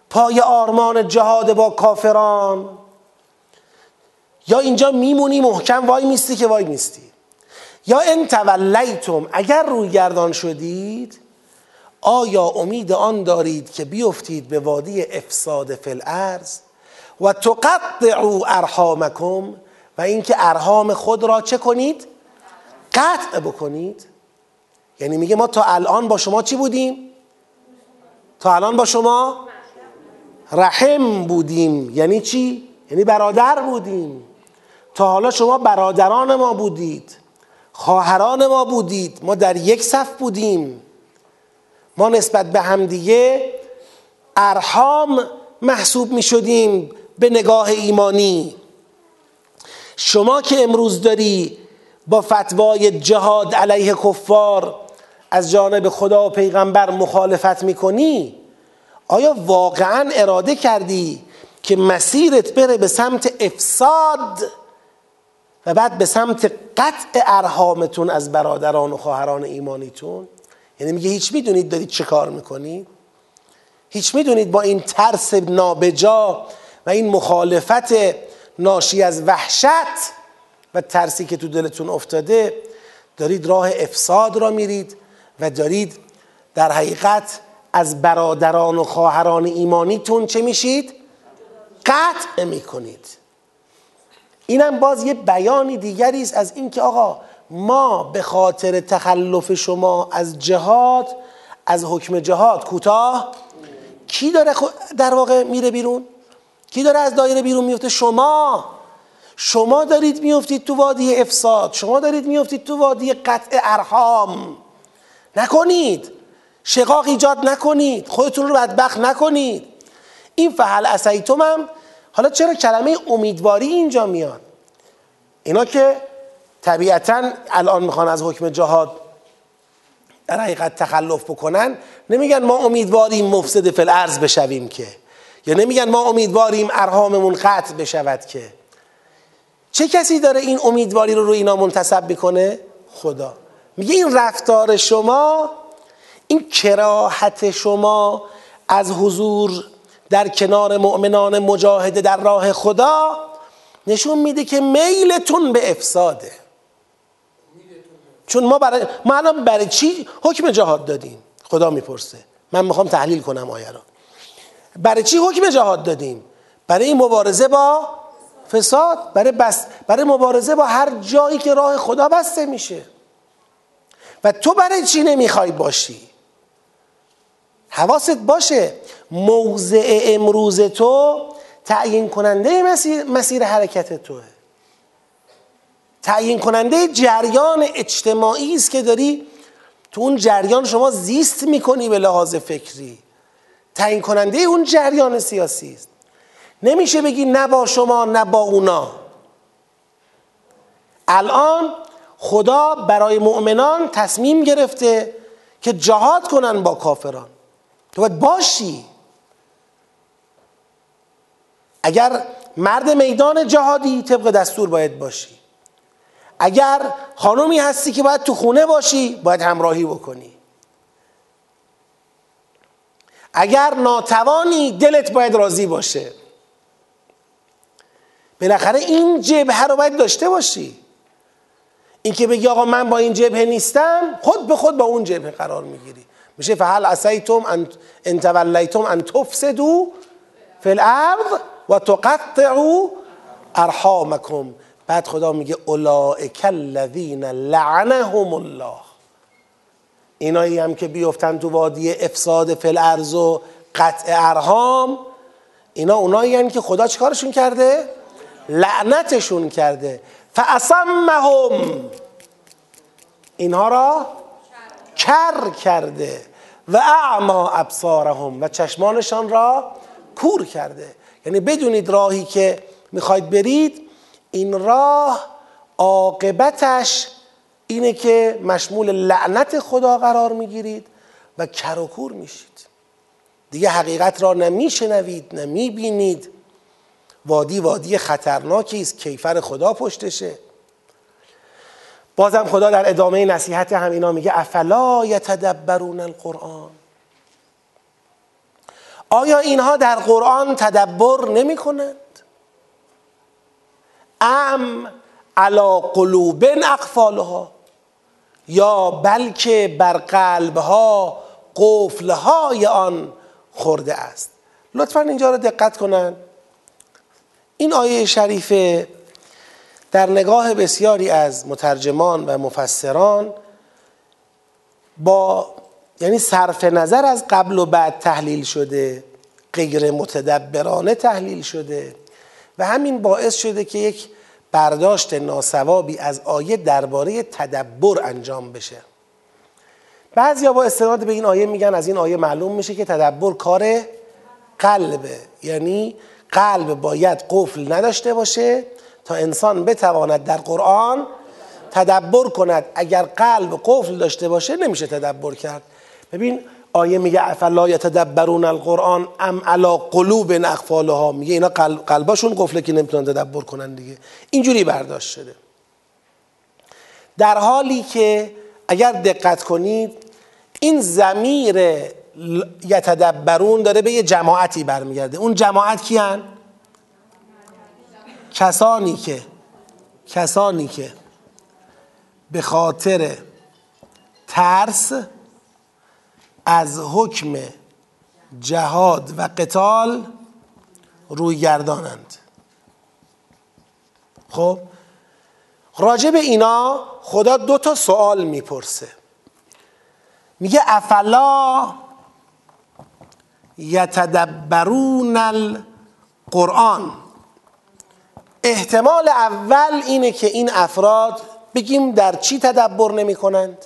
پای آرمان جهاد با کافران یا اینجا میمونی محکم وای میستی که وای میستی. یا ان تولیتم اگر روی گردان شدید آیا امید آن دارید که بیفتید به وادی افساد فی الارض؟ و تقطعوا ارحامکم و اینکه ارحام خود را چه کنید؟ قطع بکنید. یعنی میگه ما تا الان با شما چی بودیم؟ تا الان با شما رحم بودیم. یعنی چی؟ یعنی برادر بودیم. تا حالا شما برادران ما بودید. خواهران ما بودید. ما در یک صف بودیم. ما نسبت به همدیگه ارحام محسوب می شدیم به نگاه ایمانی. شما که امروز داری با فتوای جهاد علیه کفار از جانب خدا و پیغمبر مخالفت می‌کنی آیا واقعا اراده کردی که مسیرت بره به سمت افساد؟ و بعد به سمت قطع ارهامتون از برادران و خواهران ایمانیتون. یعنی میگه هیچ می‌دونید دارید چه کار می‌کنید؟ هیچ می‌دونید با این ترس نابجا و این مخالفت ناشی از وحشت و ترسی که تو دلتون افتاده دارید راه افساد را میرید و دارید در حقیقت از برادران و خواهران ایمانیتون چه میشید؟ قطع می‌کنید. اینم باز یه بیانی دیگری است از اینکه آقا ما به خاطر تخلف شما از جهاد از حکم جهاد کوتاه؟ کی داره در واقع میره بیرون؟ کی داره از دایره بیرون میفته؟ شما. شما دارید میفتید تو وادی افساد شما دارید میفتید تو وادی قطع ارحام. نکنید. شقاق ایجاد نکنید. خودتون رو بدبخت نکنید. این فحل اسیتم هم حالا چرا کلمه امیدواری اینجا میاد؟ اینا که طبیعتا الان می‌خوان از حکم جهاد در حقیقت تخلف بکنن نمیگن ما امیدواریم مفسد فی الارض بشویم که یا نمیگن ما امیدواریم ارهاممون قطع بشود که. چه کسی داره این امیدواری رو رو اینا منتصب می‌کنه؟ خدا. میگه این رفتار شما این کراحت شما از حضور در کنار مؤمنان مجاهده در راه خدا نشون میده که میلتون به افساده. چون ما برای ما الان برای چی حکم جهاد دادیم؟ خدا می‌پرسه. من می‌خوام تحلیل کنم آیه را. برای چی حکم جهاد دادیم؟ برای مبارزه با فساد برای بس برای مبارزه با هر جایی که راه خدا بسته میشه. و تو برای چی نمی‌خوای باشی؟ حواست باشه موضع امروز تو تعیین کننده مسیر, مسیر حرکت توه. تعیین کننده جریان اجتماعی است که داری تو اون جریان شما زیست می‌کنی به لحاظ فکری. تعیین کننده اون جریان سیاسی است. نمیشه بگی نه با شما نه با اونا. الان خدا برای مؤمنان تصمیم گرفته که جهاد کنن با کافران. تو باید باشی. اگر مرد میدان جهادی طبق دستور باید باشی. اگر خانومی هستی که باید تو خونه باشی باید همراهی بکنی. اگر ناتوانی دلت باید راضی باشه. بالاخره این جبهه رو باید داشته باشی. اینکه بگی آقا من با این جبهه نیستم خود به خود با اون جبهه قرار می‌گیری. میشه فهل اسیتم ان انتولیتم ان تفسدو فی الارض و تقطعوا ارحامکم. بعد خدا میگه اولئک الذین لعنهم الله. اینایی هم که بیفتن تو وادی افساد فی الارض و قطع ارحام اینا اونایی که خدا چیکارشون کرده؟ لعنتشون کرده. فاصمهم اینها را کر کرده و اعما ابصارهم و چشمانشان را کور کرده. یعنی بدونید راهی که می‌خواید برید این راه عاقبتش اینه که مشمول لعنت خدا قرار می‌گیرید و کر و کور میشید. دیگه حقیقت را نمیشنوید نمی‌بینید وادی وادی خطرناکی است کیفر خدا پشتشه. بازم خدا در ادامه نصیحت همینا میگه افلا یتدبرون القرآن؟ آیا اینها در قرآن تدبر نمی کنند؟ ام علا قلوب اقفالها؟ یا بلکه بر قلبها قفلهای آن خورده است؟ لطفا اینجا رو دقت کنند این آیه شریفه در نگاه بسیاری از مترجمان و مفسران با یعنی صرف نظر از قبل و بعد تحلیل شده غیر متدبرانه تحلیل شده و همین باعث شده که یک برداشت ناسوابی از آیه درباره تدبر انجام بشه. بعضیا با استناد به این آیه میگن از این آیه معلوم میشه که تدبر کار قلبه. یعنی قلب باید قفل نداشته باشه تا انسان بتواند در قرآن تدبر کند. اگر قلب قفل داشته باشه نمیشه تدبر کرد. ببین آیه میگه افلا یتدبرون القرآن ام علا قلوب اقفالها? میگه اینا قلباشون قفله که نمی‌تونن تدبر کنن دیگه. اینجوری برداشت شده. در حالی که اگر دقت کنید این زمیر یتدبرون داره به یه جماعتی برمیگرده. اون جماعت کیان؟ کسانی که کسانی که به خاطر ترس از حکم جهاد و قتال روی گردانند. خب راجع به اینا خدا دو تا سوال می‌پرسه. میگه افلا یتدبرون القرآن؟ احتمال اول اینه که این افراد بگیم در چی تدبر نمی کنند؟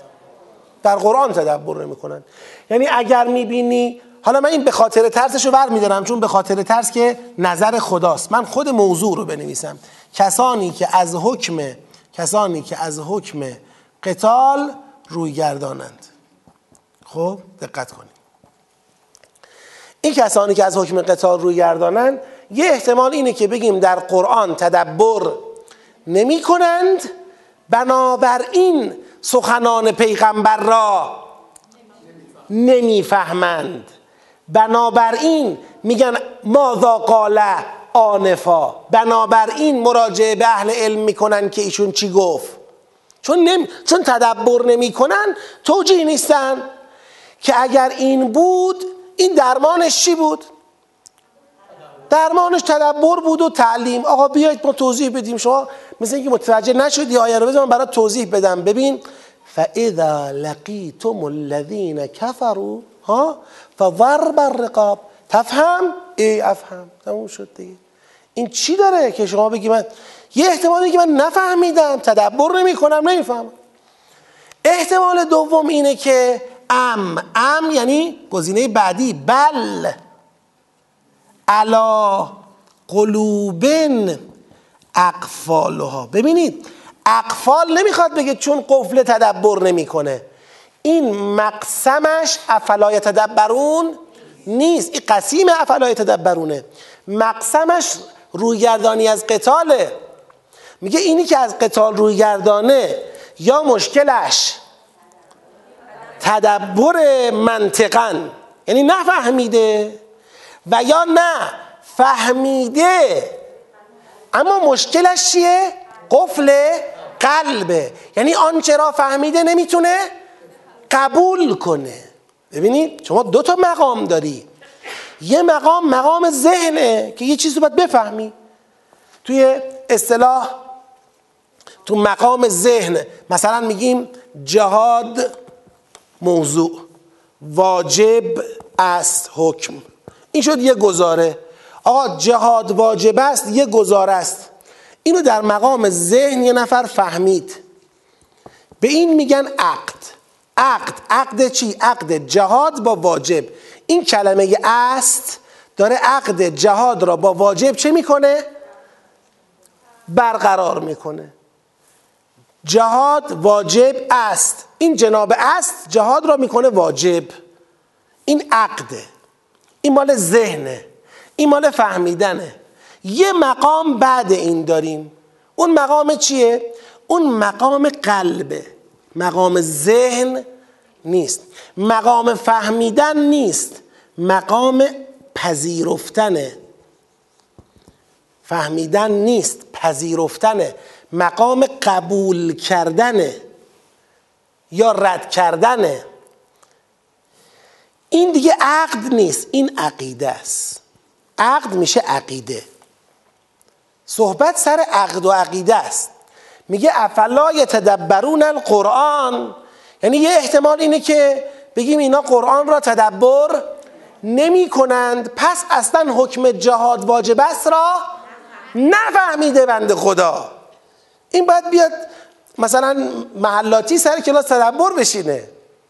در قرآن تدبر نمی کنند یعنی اگر می‌بینی حالا من این به خاطر ترسش رو میدارم چون به خاطر ترس که نظر خداست. من خود موضوع رو بنویسم. کسانی که از حکم کسانی که از حکم قتال روی گردانند خب دقت کنید. این کسانی که از حکم قتال روی گردانند یه احتمال اینه که بگیم در قرآن تدبر نمی کنند بنابراین سخنان پیغمبر را نمی‌فهمند. بنابراین میگن ماذا قاله آنفا. بنابراین مراجعه به اهل علم می‌کنن که ایشون چی گفت. چون, نمی... چون تدبر نمی‌کنن توجیه نیستن که اگر این بود این درمانش چی بود؟ درمانش تدبر بود و تعلیم. آقا بیایید ما توضیح بدیم. شما مثل اینکه متوجه نشدی آیه رو بذار من برات توضیح بدم. ببین فاذا لقیتم الذین کفروا ها؟ فضرب الرقاب. تفهم؟ ای افهم. تموم شد دیگه. این چی داره که شما بگی من؟ یه احتمالی که من نفهمیدم تدبر نمی کنم نمی‌فهمم. احتمال دوم اینه که ام. ام یعنی گزینه بعدی. بل. علا قلوبن اقفالها. ببینید اقفال نمی‌خواد بگه چون قفل تدبر نمی‌کنه. این مقسمش افلا تدبرون نیست. این قسیم افلا تدبرونه. مقسمش رویگردانی از قتاله. میگه اینی که از قتال رویگردانه یا مشکلش تدبر منطقا. یعنی نفهمیده. و یا نه فهمیده. اما مشکلش چیه؟ قفل قلبه. یعنی آنچه را فهمیده نمی‌تونه قبول کنه. ببینید شما دو تا مقام داری. یه مقام مقام ذهنه که یه چیزی باید بفهمی. توی اصطلاح تو مقام ذهن مثلا میگیم جهاد موضوع. واجب است حکم. این شد یه گزاره. آقا جهاد واجب است یه گزاره است. اینو در مقام ذهن یه نفر فهمید. به این میگن عقد. عقد عقد چی؟ عقد جهاد با واجب. این کلمه است داره عقد جهاد را با واجب چه می‌کنه؟ برقرار می‌کنه. جهاد واجب است. این جناب است جهاد را می‌کنه واجب. این عقده. این مال ذهنه. این مال فهمیدنه. یه مقام بعد این داریم. اون مقام چیه؟ اون مقام قلبه. مقام ذهن نیست. مقام فهمیدن نیست. مقام پذیرفتنه. فهمیدن نیست. پذیرفتنه. مقام قبول کردنه. یا رد کردنه. این دیگه عقد نیست. این عقیده است. عقد میشه عقیده. صحبت سر عقد و عقیده است. میگه افلا یتدبرون القرآن. یعنی یه احتمال اینه که بگیم اینا قرآن را تدبر نمی کنند پس اصلا حکم جهاد واجب است را نفهمیده بنده خدا. این باید بیاد مثلا محلاتی سر کلاس تدبر بشینه.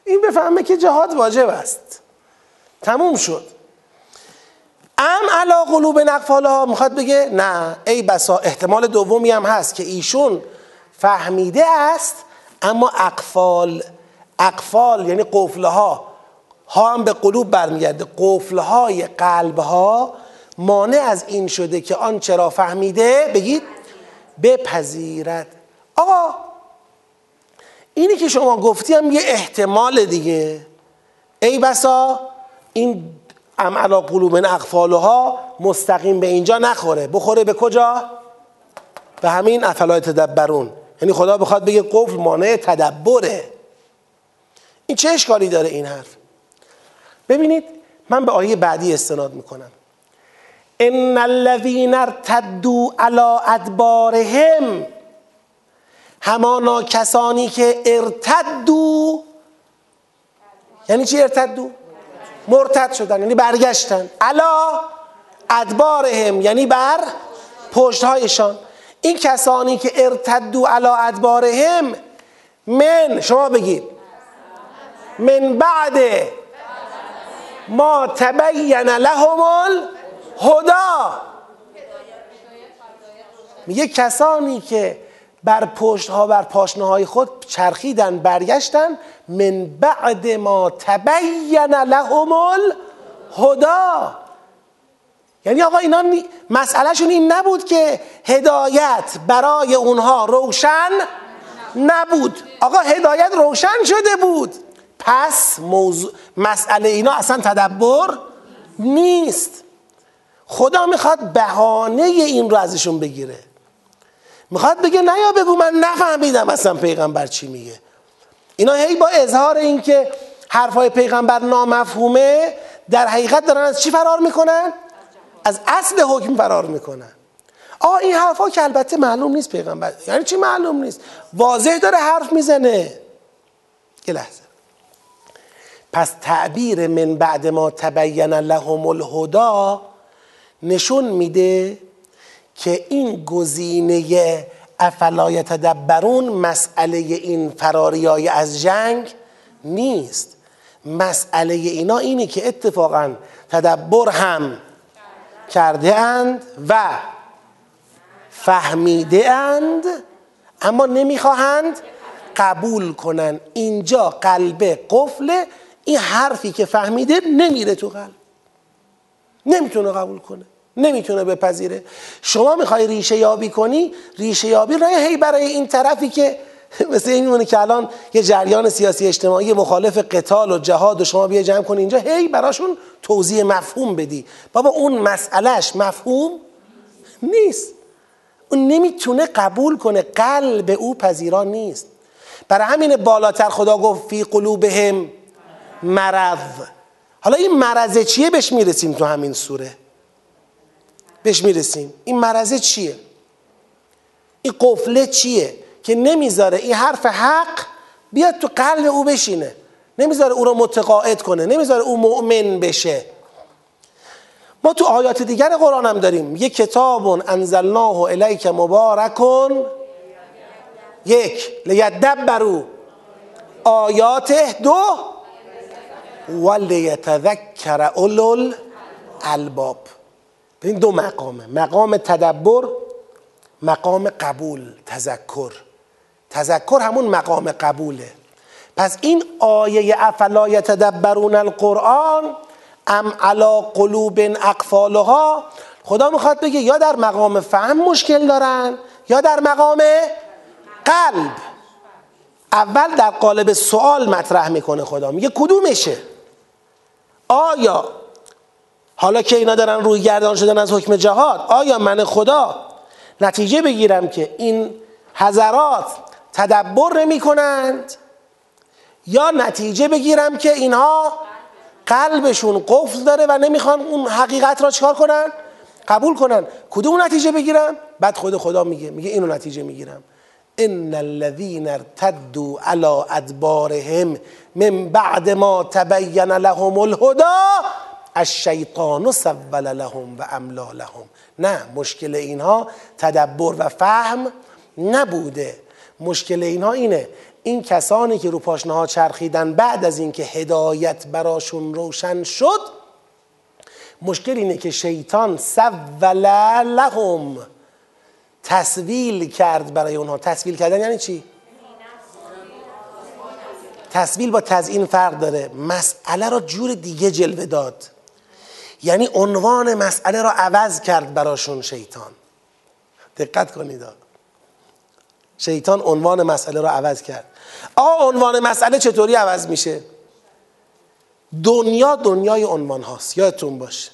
این بفهمه که جهاد واجب است. تموم شد. ام علا قلوب ها می‌خواد بگه نه. ای بسا احتمال دومی هم هست که ایشون فهمیده است اما اقفال اقفال یعنی قفله ها ها هم به قلوب برمیگرده. قفله های قلب ها مانع از این شده که آن چرا فهمیده بگید بپذیرد. آقا اینی که شما گفتی هم یه احتمال دیگه. ای بسا این ام علا قلوب اقفالها مستقیم به اینجا نخوره. بخوره به کجا؟ به همین افلای تدبرون. یعنی خدا بخواد بگه قفل مانع تدبره. این چه اشکالی داره این حرف؟ ببینید من به آیه بعدی استناد می‌کنم. ان الذين ارتدوا على ادبارهم همانا کسانی که ارتدو یعنی چی ارتدو مرتد شدن یعنی برگشتن. علا ادبارهم یعنی بر پشتهایشان. این کسانی که ارتدو علا ادبارهم من شما بگید. من بعد ما تبین لهم الهدا میگه کسانی که بر پشت ها بر پاشنه های خود چرخیدن برگشتن من بعد ما تبین لهم الهدا یعنی آقا اینا مسئلهشون این نبود که هدایت برای اونها روشن نبود. آقا هدایت روشن شده بود. پس موضوع مسئله اینا اصلا تدبر نیست. خدا می‌خواد بهانه این رو ازشون بگیره. می‌خواد بگه نه یا بگو من نفهمیدم اصلا پیغمبر چی میگه. اینا هی با اظهار اینکه حرفای پیغمبر نامفهومه در حقیقت دارن از چی فرار می‌کنن؟ از اصل حکم فرار می‌کنن. آه این حرفا که البته معلوم نیست پیغمبر. یعنی چی معلوم نیست؟ واضح داره حرف می‌زنه. یه لحظه. پس تعبیر من بعد ما تبین لهم الهدا نشون میده که این گزینه افلا یتدبرون مسئله این فراریای از جنگ نیست. مسئله اینا اینه که اتفاقا تدبر هم کرده اند و فهمیده اند اما نمی‌خواهند قبول کنن. اینجا قلبه قفل این حرفی که فهمیده نمیره تو قلب. نمی‌تونه قبول کنه. نمی‌تونه بپذیره. شما می‌خوای ریشه یابی کنی ریشه یابی راه هی برای این طرفی که مثل این که الان یه جریان سیاسی اجتماعی مخالف قتال و جهاد و شما بیا جمع کنی اینجا هی براشون توضیح مفهوم بدی. بابا اون مسئلهش مفهوم نیست. اون نمی‌تونه قبول کنه قلب او پذیران نیست. برای همین بالاتر خدا گفت فی قلوبهم مرض. حالا این مرض چیه؟ بهش می‌رسیم تو همین سوره. بهش می‌رسیم. این مرضه چیه؟ این قفله چیه؟ که نمی‌ذاره این حرف حق بیاد تو قلب او بشینه. نمی‌ذاره او رو متقاعد کنه. نمی‌ذاره او مؤمن بشه. ما تو آیات دیگر قرآن هم داریم. یه کتاب انزلناه الیک مبارکن یک. لیدبرو. آیاته دو. ولیتذکر اولو الالباب. این دو مقامه. مقام تدبر مقام قبول تذکر. تذکر همون مقام قبوله. پس این آیه افلا یتدبرون القرآن ام علا قلوب اقفالها؟ خدا می‌خواد بگه یا در مقام فهم مشکل دارن یا در مقام قلب. اول در قالب سوال مطرح می‌کنه خدا. میگه کدومشه؟ آیا حالا که اینا دارن روی گردان شدن از حکم جهاد آیا من خدا نتیجه بگیرم که این حضرات تدبر نمی کنند یا نتیجه بگیرم که اینها قلبشون قفل داره و نمی‌خوان اون حقیقت را چکار کنن؟ قبول کنن. کدوم نتیجه بگیرم؟ بعد خود خدا میگه میگه اینو نتیجه می‌گیرم. ان الذين ارتدوا على ادبارهم من بعد ما تبين لهم الهدى الشیطان سول لهم و املا لهم. نه مشکل اینها تدبر و فهم نبوده. مشکل اینها اینه این کسانی که رو پاشنه چرخیدن بعد از اینکه هدایت براشون روشن شد مشکل اینه که شیطان سول لهم. تصویل کرد برای اونها. تصویل کردن یعنی چی؟ تصویل با تزیین فرق داره. مسئله را جور دیگه جلوه داد. یعنی عنوان مسئله را عوض کرد براشون شیطان. دقت کنید شیطان عنوان مسئله را عوض کرد. آ عنوان مسئله چطوری عوض میشه؟ دنیا دنیای عنوان هاست. یادتون باشه.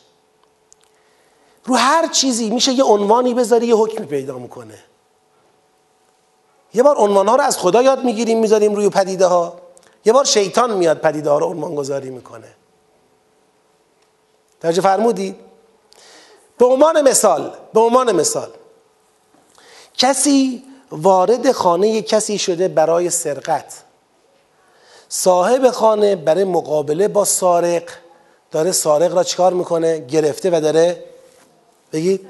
رو هر چیزی میشه یه عنوانی بذاری یه حکمی پیدا می‌کنه. یه بار عنوان ها رو از خدا یاد می‌گیریم می‌ذاریم روی پدیده ها یه بار شیطان میاد پدیده ها رو عنوان گذاری می‌کنه. توجه فرمودید به عنوان مثال به عنوان مثال کسی وارد خانه کسی شده برای سرقت. صاحب خانه برای مقابله با سارق داره سارق را چکار می‌کنه؟ گرفته و داره بگید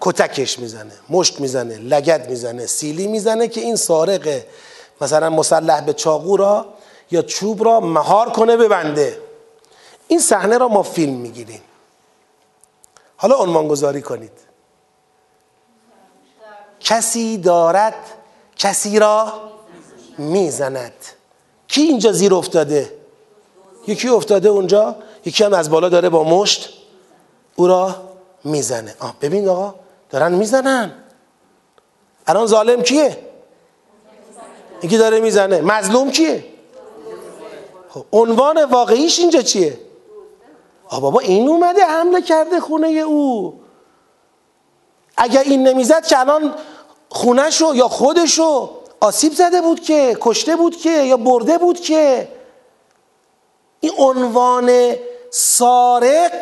کتکش می‌زنه مشت می‌زنه لگد می‌زنه سیلی می‌زنه که این سارق مثلا مسلح به چاقو را یا چوب را مهار کنه ببنده. این صحنه را ما فیلم می‌گیریم. حالا عنوان گذاری کنید. کسی دارد کسی را می‌زند. کی اینجا زیر افتاده؟ یکی افتاده اونجا یکی هم از بالا داره با مشت او را می‌زنه. آه ببین آقا دارن می‌زنن. الان ظالم کیه؟ یکی داره می‌زنه. مظلوم کیه؟ خب عنوان واقعیش اینجا چیه؟ آ بابا این اومده حمله کرده خونه او. اگر این نمی‌زد که الان خونهشو یا خودشو آسیب زده بود که کشته بود که یا برده بود که. این عنوان سارق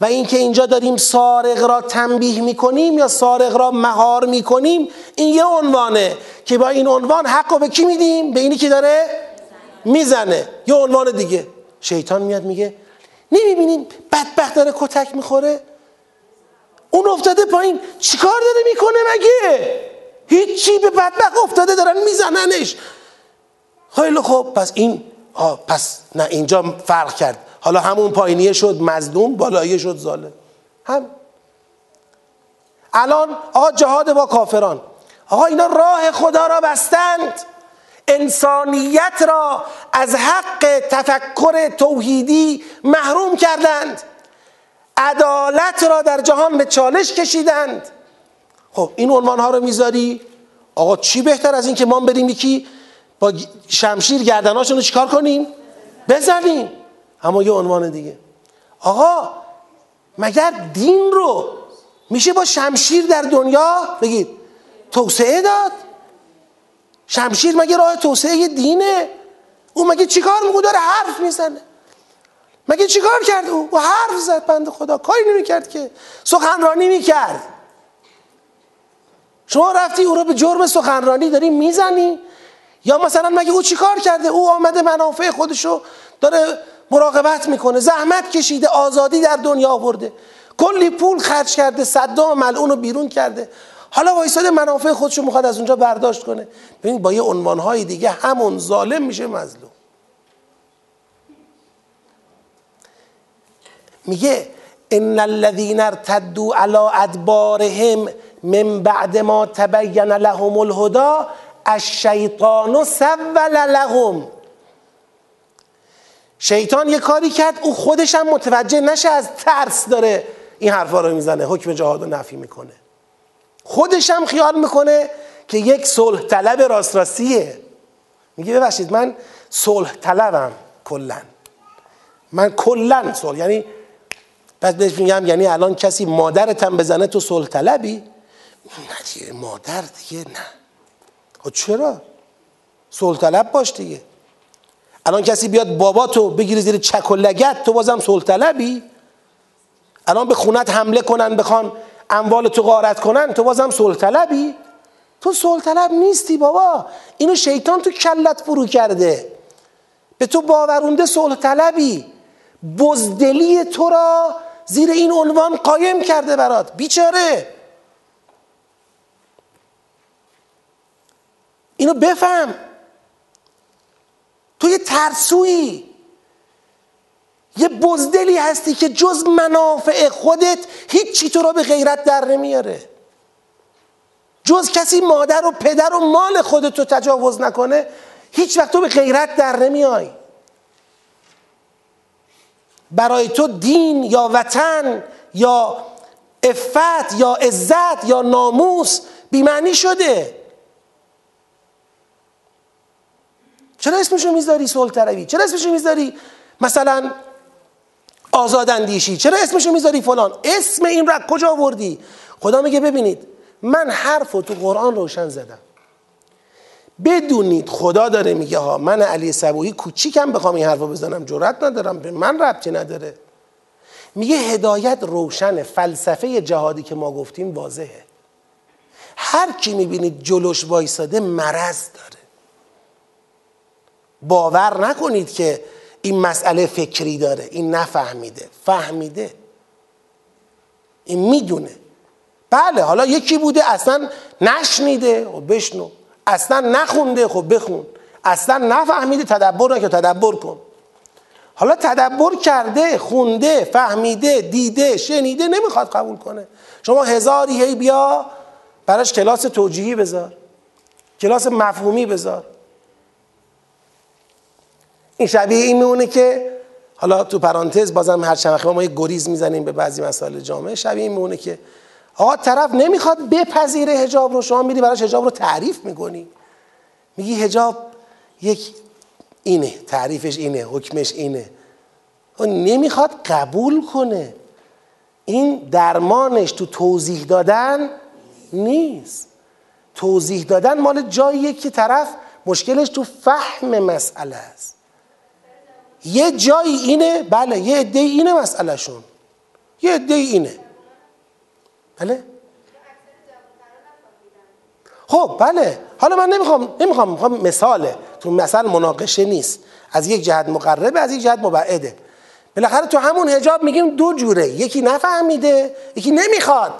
و اینکه اینجا داریم سارق را تنبیه می‌کنیم یا سارق را مهار می‌کنیم این یه عنوانه که با این عنوان حق رو به کی میدیم؟ به اینی که داره می‌زنه. یه عنوان دیگه. شیطان میاد میگه نمی‌بینیم بدبخت داره کتک می‌خوره؟ اون افتاده پایین. چیکار داره می‌کنه مگه؟ هیچی به بدبخت افتاده دارن میزننش. خیلی خب پس این آه پس نه اینجا فرق کرد. حالا همون پایینیه شد مظلوم بالاییه شد ظالم. هم. الان آقا جهاد با کافران. آقا اینا راه خدا را بستند. انسانیت را از حق تفکر توحیدی محروم کردند. عدالت را در جهان به چالش کشیدند. خب این عنوان ها رو می‌ذاری؟ آقا چی بهتر از این که ما بریم یکی با شمشیر گردناشون رو چیکار کنیم؟ بزنیم. اما یه عنوان دیگه. آقا مگر دین رو میشه با شمشیر در دنیا؟ بگید. توسعه داد؟ شمشیر مگه راه توسعه دینه؟ او مگه چیکار میگه داره حرف می‌زنه. مگه چیکار کرد او حرف زد. بند خدا کاری نمی‌کرد که. سخنرانی می‌کرد. شما رفتی او رو به جرم سخنرانی داری می‌زنی؟ یا مثلا مگه او چیکار کرده؟ او آمده منافع خودشو داره مراقبت می‌کنه. زحمت کشیده آزادی در دنیا آورده. کلی پول خرج کرده صدام ملعون رو بیرون کرده. حالا وایساده منافع خودشو می‌خواد از اونجا برداشت کنه. ببین با یه عنوانهای دیگه همون ظالم میشه مظلوم. میگه ان الذين ارتدوا على ادبارهم من بعد ما تبین لهم الهدى الشیطان سول لهم. شیطان یه کاری کرد او خودش هم متوجه نشه از ترس داره این حرفا رو می‌زنه حکم جهاد و نفی می‌کنه. خودش هم خیال می‌کنه که یک صلح طلب راست راستیه میگه ببخشید من صلح طلبم کلا. من کلا صلح یعنی بعد بهش میگم یعنی الان کسی مادرتم بزنه تو صلح طلبی؟ نه دیگه مادر دیگه نه. خب چرا؟ صلح طلب باش دیگه. الان کسی بیاد بابا تو بگیری زیر چک و لگت تو بازم صلح طلبی؟ الان به خونت حمله کنن بخوان اموال تو غارت کنن تو بازم صلح طلبی تو صلح طلب نیستی بابا. اینو شیطان تو کلت فرو کرده. به تو باورونده صلح طلبی بزدلی تو را زیر این عنوان قایم کرده برات. بیچاره. اینو بفهم. تو یه ترسویی. یه بزدلی هستی که جز منافع خودت هیچی تو را به غیرت در نمیاره. جز کسی مادر و پدر و مال خودت رو تجاوز نکنه هیچ وقت تو به غیرت در نمیای. برای تو دین یا وطن یا افت یا عزت یا ناموس بیمعنی شده. چرا اسمشو می‌ذاری سلطروی چرا اسمشو می‌ذاری؟ مثلا آزاداندیشی. چرا اسمشو می‌ذاری فلان؟ اسم این را کجا آوردی؟ خدا میگه ببینید من حرف تو قرآن روشن زدم. بدونید خدا داره میگه ها من علی صبوهی کوچیکم بخوام این حرفو بزنم. جرأت ندارم به من ربطی نداره. میگه هدایت روشن فلسفه جهادی که ما گفتیم واضحه. هر کی می‌بینید جلوش وایساده مرض داره. باور نکنید که این مسئله فکری داره این نفهمیده. فهمیده. این می‌دونه. بله حالا یکی بوده اصلا نشنیده خب بشنو. اصلا نخونده خب بخون. اصلا نفهمیده تدبر نکه تدبر کن. حالا تدبر کرده خونده فهمیده دیده شنیده نمی‌خواد قبول کنه. شما هزاری هی بیا براش کلاس توجیهی بذار. کلاس مفهومی بذار. این شبیه این میمونه که حالا تو پرانتز بازم هر چند ما یه گریز می‌زنیم به بعضی مسائل جامعه. شبیه این میمونه که آقا طرف نمی‌خواد بپذیره هجاب رو. شما میری براش هجاب رو تعریف می‌کنی. میگی هجاب یک اینه تعریفش اینه حکمش اینه. و نمی‌خواد قبول کنه. این درمانش تو توضیح دادن نیست. توضیح دادن مال جاییه که طرف مشکلش تو فهم مسئله است. یه جایی اینه بله یه عده اینه مسئلهشون. یه عده اینه. بله؟ خب بله. حالا من نمی‌خوام نمی‌خوام می‌خوام مثاله. تو مثل مناقشه نیست. از یک جهت مقربه از یک جهت مبعده. بالاخره تو همون هجاب میگیم دو جوره. یکی نفهمیده یکی نمی‌خواد.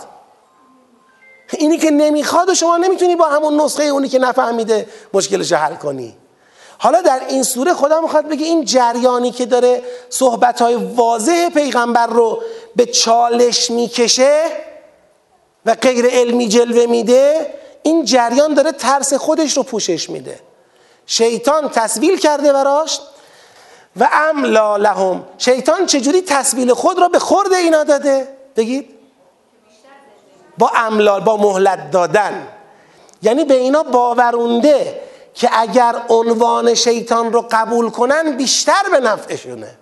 اینی که نمی‌خواد و شما نمی‌تونی با همون نسخه اونی که نفهمیده مشکلش حل کنی. حالا در این سوره خدا می‌خواد بگه این جریانی که داره صحبت واضح پیغمبر رو به چالش می‌کشه و غیر علمی جلوه میده این جریان داره ترس خودش رو پوشش میده. شیطان تصویل کرده براش و املا لهم. شیطان چجوری تصویل خود را به خورد اینا داده؟ بگید. با املال با مهلت دادن. یعنی به اینا باورونده. که اگر عنوان شیطان رو قبول کنن بیشتر به نفعشونه.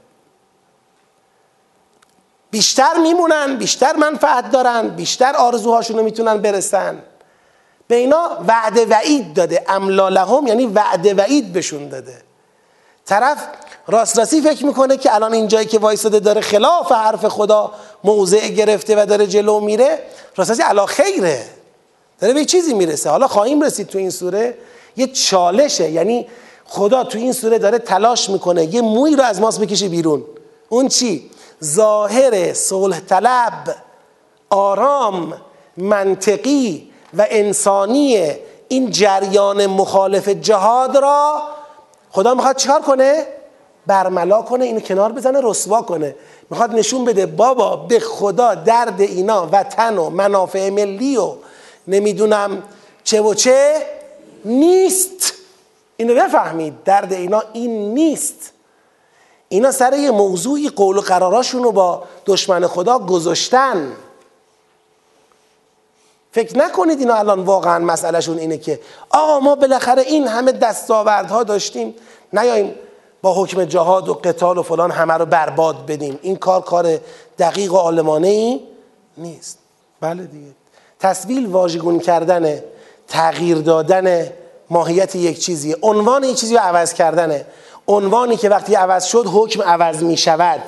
بیشتر میمونن بیشتر منفعت دارن بیشتر آرزوهاشون رو می‌تونن برسن. به اینا وعده وعید داده. املالهم یعنی وعده وعید بهشون داده. طرف راست راستی فکر می‌کنه که الان این جایی که وایساده داره خلاف حرف خدا موضع گرفته و داره جلو میره راست راستی علا خیره داره به چیزی می‌رسه. حالا خواهیم رسید تو این سوره. یه چالشه. یعنی خدا تو این سوره داره تلاش می‌کنه یه موی رو از ماست بکشه بیرون. اون چی؟ ظاهر صلح طلب آرام منطقی و انسانی. این جریان مخالف جهاد را خدا می‌خواد چیکار کنه؟ برملا کنه اینو کنار بزنه رسوا کنه. می‌خواد نشون بده بابا به خدا درد اینا وطن و منافع ملی و نمی‌دونم چه و چه. نیست. اینو بفهمید. درد اینا این نیست. اینا سر یه موضوعی قول و قراراشون رو با دشمن خدا گذاشتن. فکر نکنید اینا الان واقعا مسئلهشون اینه که آقا ما بالاخره این همه دستاوردها داشتیم نیاییم با حکم جهاد و قتال و فلان همه رو برباد بدیم. این کار کار دقیق و عالمانه ای نیست. بله دیگه. تصویل واژگون کردن تغییر دادن ماهیت یک چیزی. عنوان یک چیزی رو عوض کردنه. عنوانی که وقتی عوض شد حکم عوض می شود.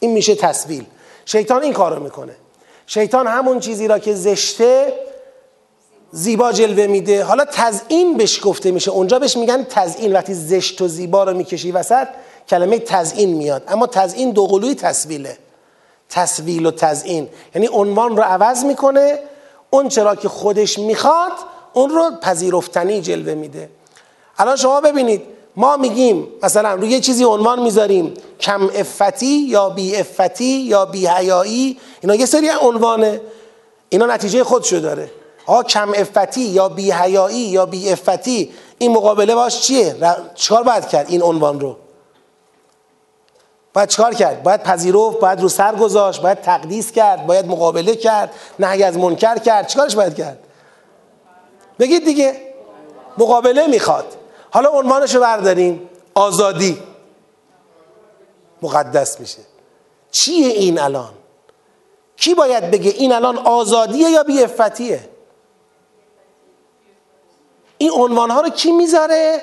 این میشه تصویل شیطان این کار رو می‌کنه. شیطان همون چیزی را که زشته زیبا جلوه میده. حالا تزئین بهش گفته میشه. اونجا بهش میگن تزئین. وقتی زشت و زیبا رو می‌کشی وسط کلمه تزئین میاد. اما تزئین دوقلوی تصویله تصویل و تزئین. یعنی عنوان رو عوض می‌کنه. اون چرا که خودش می‌خواد اون رو پذیرفتنی جلوه میده. الان شما ببینید ما میگیم مثلا روی یه چیزی عنوان می‌ذاریم کم افتی یا بی افتی یا بی حیایی اینا یه سری عنوانه. اینا نتیجه خودشو داره. ها کم افتی یا بی حیایی یا بی افتی این مقابله باش چیه؟ چیکار باید کرد این عنوان رو؟ باید چیکار کرد؟ باید پذیرفت باید رو سر گذاشت باید تقدیس کرد باید مقابله کرد نهی از منکر کرد. چیکارش باید کرد؟ بگید دیگه. مقابله می‌خواد. حالا عنوانش رو برداریم. آزادی. مقدس میشه. چیه این الان؟ کی باید بگه این الان آزادیه یا بی افتیه این عنوان ها رو کی می‌ذاره؟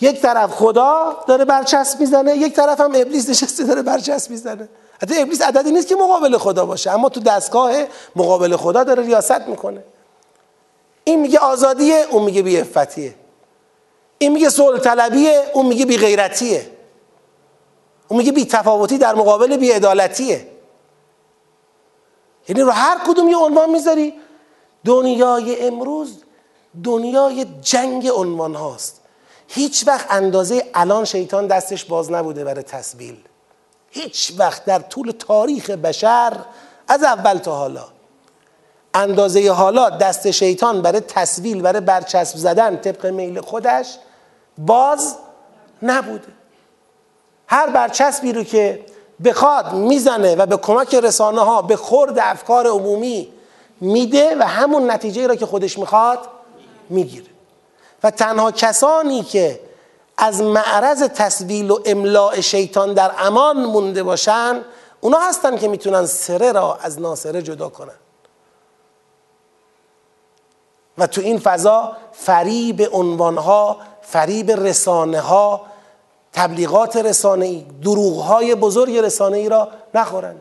یک طرف خدا داره برچسب می‌زنه یک طرف هم ابلیس نشسته داره برچسب می‌زنه. حتی ابلیس عددی نیست که مقابل خدا باشه اما تو دستگاه مقابل خدا داره ریاست می‌کنه. این میگه آزادیه اون میگه بی افتیه این میگه صلح طلبیه اون میگه بی غیرتیه اون میگه بی تفاوتی در مقابل بی عدالتیه یعنی رو هر کدوم یه عنوان می‌ذاری. دنیای امروز دنیای جنگ عنوان هاست هیچ وقت اندازه الان شیطان دستش باز نبوده برای تسبیل هیچ وقت در طول تاریخ بشر از اول تا حالا. اندازه حالا دست شیطان برای تصویل برای برچسب زدن طبق میل خودش باز نبوده. هر برچسبی رو که بخواد می‌زنه و به کمک رسانه ها به خورد افکار عمومی میده و همون نتیجه را که خودش می‌خواد می‌گیره. و تنها کسانی که از معرض تصویل و املاع شیطان در امان مونده باشن اونا هستن که می‌تونن سره را از ناسره جدا کنن. و تو این فضا فریب عنوانها فریب رسانه ها تبلیغات رسانه ای دروغ های بزرگ رسانه ای را نخورند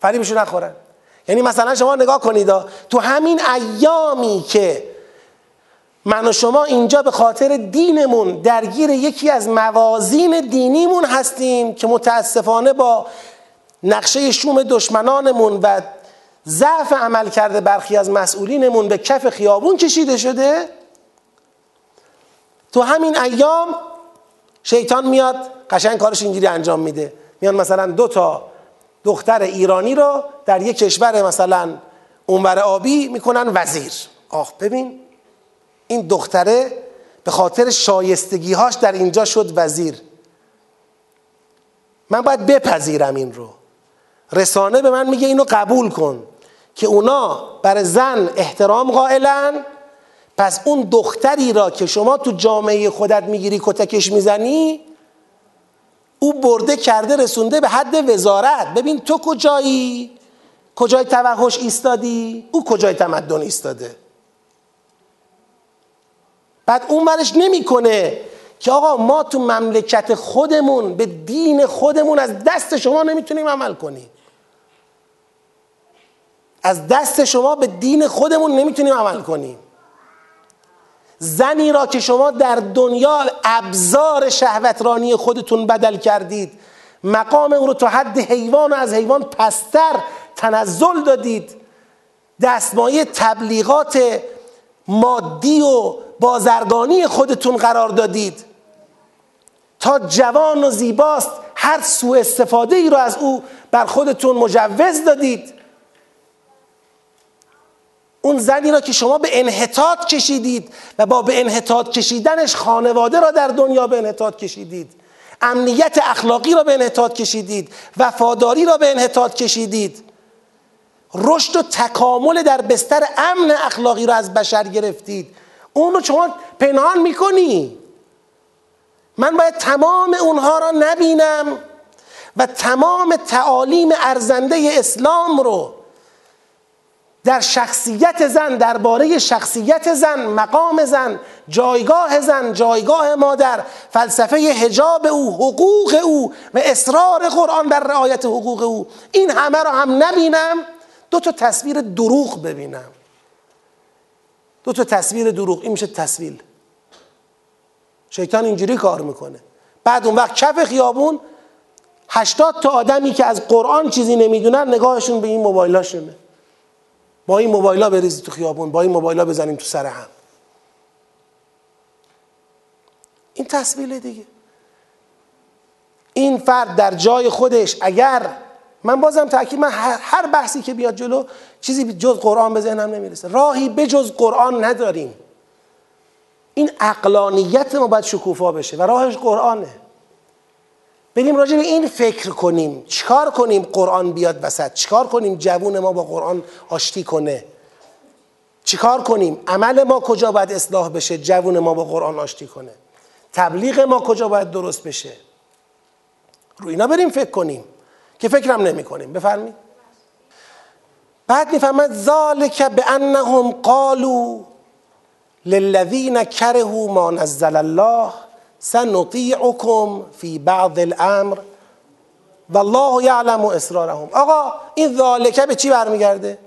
فریبشو نخورند یعنی مثلا شما نگاه کنید تو همین ایامی که من و شما اینجا به خاطر دینمون درگیر یکی از موازین دینیمون هستیم که متاسفانه با نقشه شوم دشمنانمون و ضعف عمل کرده برخی از مسئولینمون به کف خیابون کشیده شده. تو همین ایام شیطان میاد قشنگ کارش اینجوری انجام میده. میان مثلا دو تا دختر ایرانی رو در یک کشور مثلا اونور آبی می‌کنن وزیر. آخ ببین این دختره به خاطر شایستگیهاش در اینجا شد وزیر. من باید بپذیرم این رو. رسانه به من میگه اینو قبول کن که اونا بر زن احترام قائلن. پس اون دختری را که شما تو جامعه خودت می‌گیری کتکش می‌زنی او برده کرده رسونده به حد وزارت. ببین تو کجایی؟ کجای توحش ایستادی؟ او کجای تمدن ایستاده؟ بعد اون منش نمی‌کنه که آقا ما تو مملکت خودمون به دین خودمون از دست شما نمی‌تونیم عمل کنیم. از دست شما به دین خودمون نمی‌تونیم عمل کنیم. زنی را که شما در دنیا ابزار شهوترانی خودتون بدل کردید مقام او رو تا حد حیوان و از حیوان پستر تنزل دادید دستمایه تبلیغات مادی و بازرگانی خودتون قرار دادید. تا جوان و زیباست هر سوء استفاده ای رو از او بر خودتون مجوز دادید. اون زنی را که شما به انحطاط کشیدید و با به انحطاط کشیدنش خانواده را در دنیا به انحطاط کشیدید. امنیت اخلاقی را به انحطاط کشیدید. وفاداری را به انحطاط کشیدید. رشد و تکامل در بستر امن اخلاقی را از بشر گرفتید. اون رو شما پنهان می‌کنی. من باید تمام اونها را نبینم و تمام تعالیم ارزنده اسلام رو در شخصیت زن درباره شخصیت زن مقام زن جایگاه زن جایگاه مادر فلسفه هجاب او حقوق او و اصرار قرآن بر رعایت حقوق او. این همه را هم نبینم دو تا تصویر دروغ ببینم. دو تا تصویر دروغ این میشه تصویر. شیطان اینجوری کار می‌کنه. بعد اون وقت کف خیابون هشتاد تا آدمی که از قرآن چیزی نمی‌دونن نگاهشون به این موبایلاشونه. با این موبایلا بریزی تو خیابون با این موبایلا بزنیم تو سر هم. این تصویل دیگه. این فرد در جای خودش اگر من بازم تاکید من هر بحثی که بیاد جلو چیزی جز قرآن به ذهنم نمی‌رسه. راهی به جز قرآن نداریم. این اقلانیت ما باید شکوفا بشه و راهش قرآنه. بریم راجع به این فکر کنیم. چیکار کنیم قرآن بیاد وسط؟ چیکار کنیم جوون ما با قرآن آشتی کنه؟ چیکار کنیم؟ عمل ما کجا باید اصلاح بشه؟ جوون ما با قرآن آشتی کنه؟ تبلیغ ما کجا باید درست بشه؟ رو اینا بریم فکر کنیم. که فکرم نمی کنیم بفرمید بعد می‌فهمد ذالک به انهم قالوا للذین کرهوا ما نزل الله سنطیعکم فی بعض الامر. والله یعلم اسرارهم. آقا این ذالکه به چی برمیگرده؟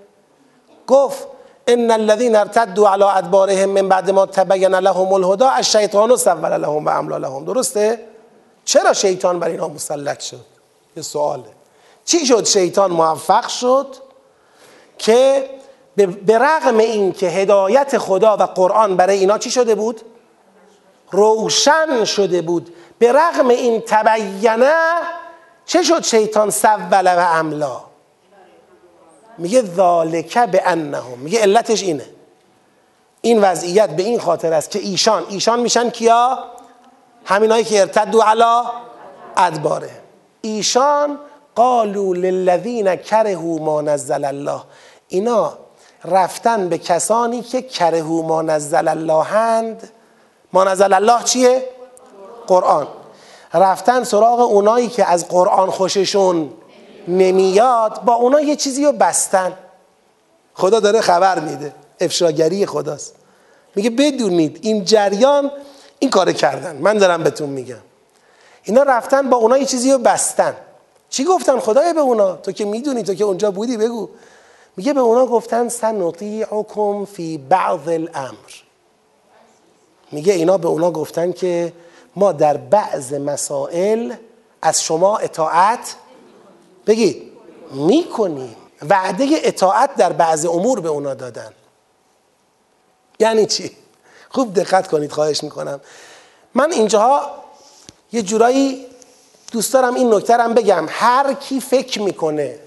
گفت ان الذين ارتدوا على ادبارهم من بعد ما تبین لهم الهدى الشیطان سول لهم و لهم. درسته؟ چرا شیطان بر اینها مسلک شد؟ یه سواله. چی شد؟ شیطان موفق شد که به رغم این که هدایت خدا و قرآن برای اینا چی شده بود؟ روشن شده بود. به رغم این تبینه چه شد شیطان سول و املا؟ میگه ذالکه به انهم میگه علتش اینه. این وضعیت به این خاطر است که ایشان ایشان میشن کیا؟ همینایی که ارتدوا علا ادباره. ایشان قالوا للذین کرهوا ما نزل الله. اینا رفتن به کسانی که کرهو ما نزل الله هند. ما نزل الله چیه؟ قرآن. رفتن سراغ اونایی که از قرآن خوششون نمیاد با اونا یه چیزی رو بستن. خدا داره خبر میده. افشاگری خداست. میگه بدونید این جریان این کار کردن. من دارم بهتون میگم. اینا رفتن با اونا یه چیزی رو بستن. چی گفتن؟ خدای به اونا. تو که می‌دونی تو که اونجا بودی بگو. میگه به اونا گفتن سنطیعکم فی بعض الامر. میگه اینا به اونا گفتن که ما در بعض مسائل از شما اطاعت بگید می‌کنیم. وعده اطاعت در بعض امور به اونا دادن. یعنی چی؟ خوب دقت کنید خواهش می‌کنم. من اینجاها یه جورایی دوست دارم این نکترم بگم. هر کی فکر می‌کنه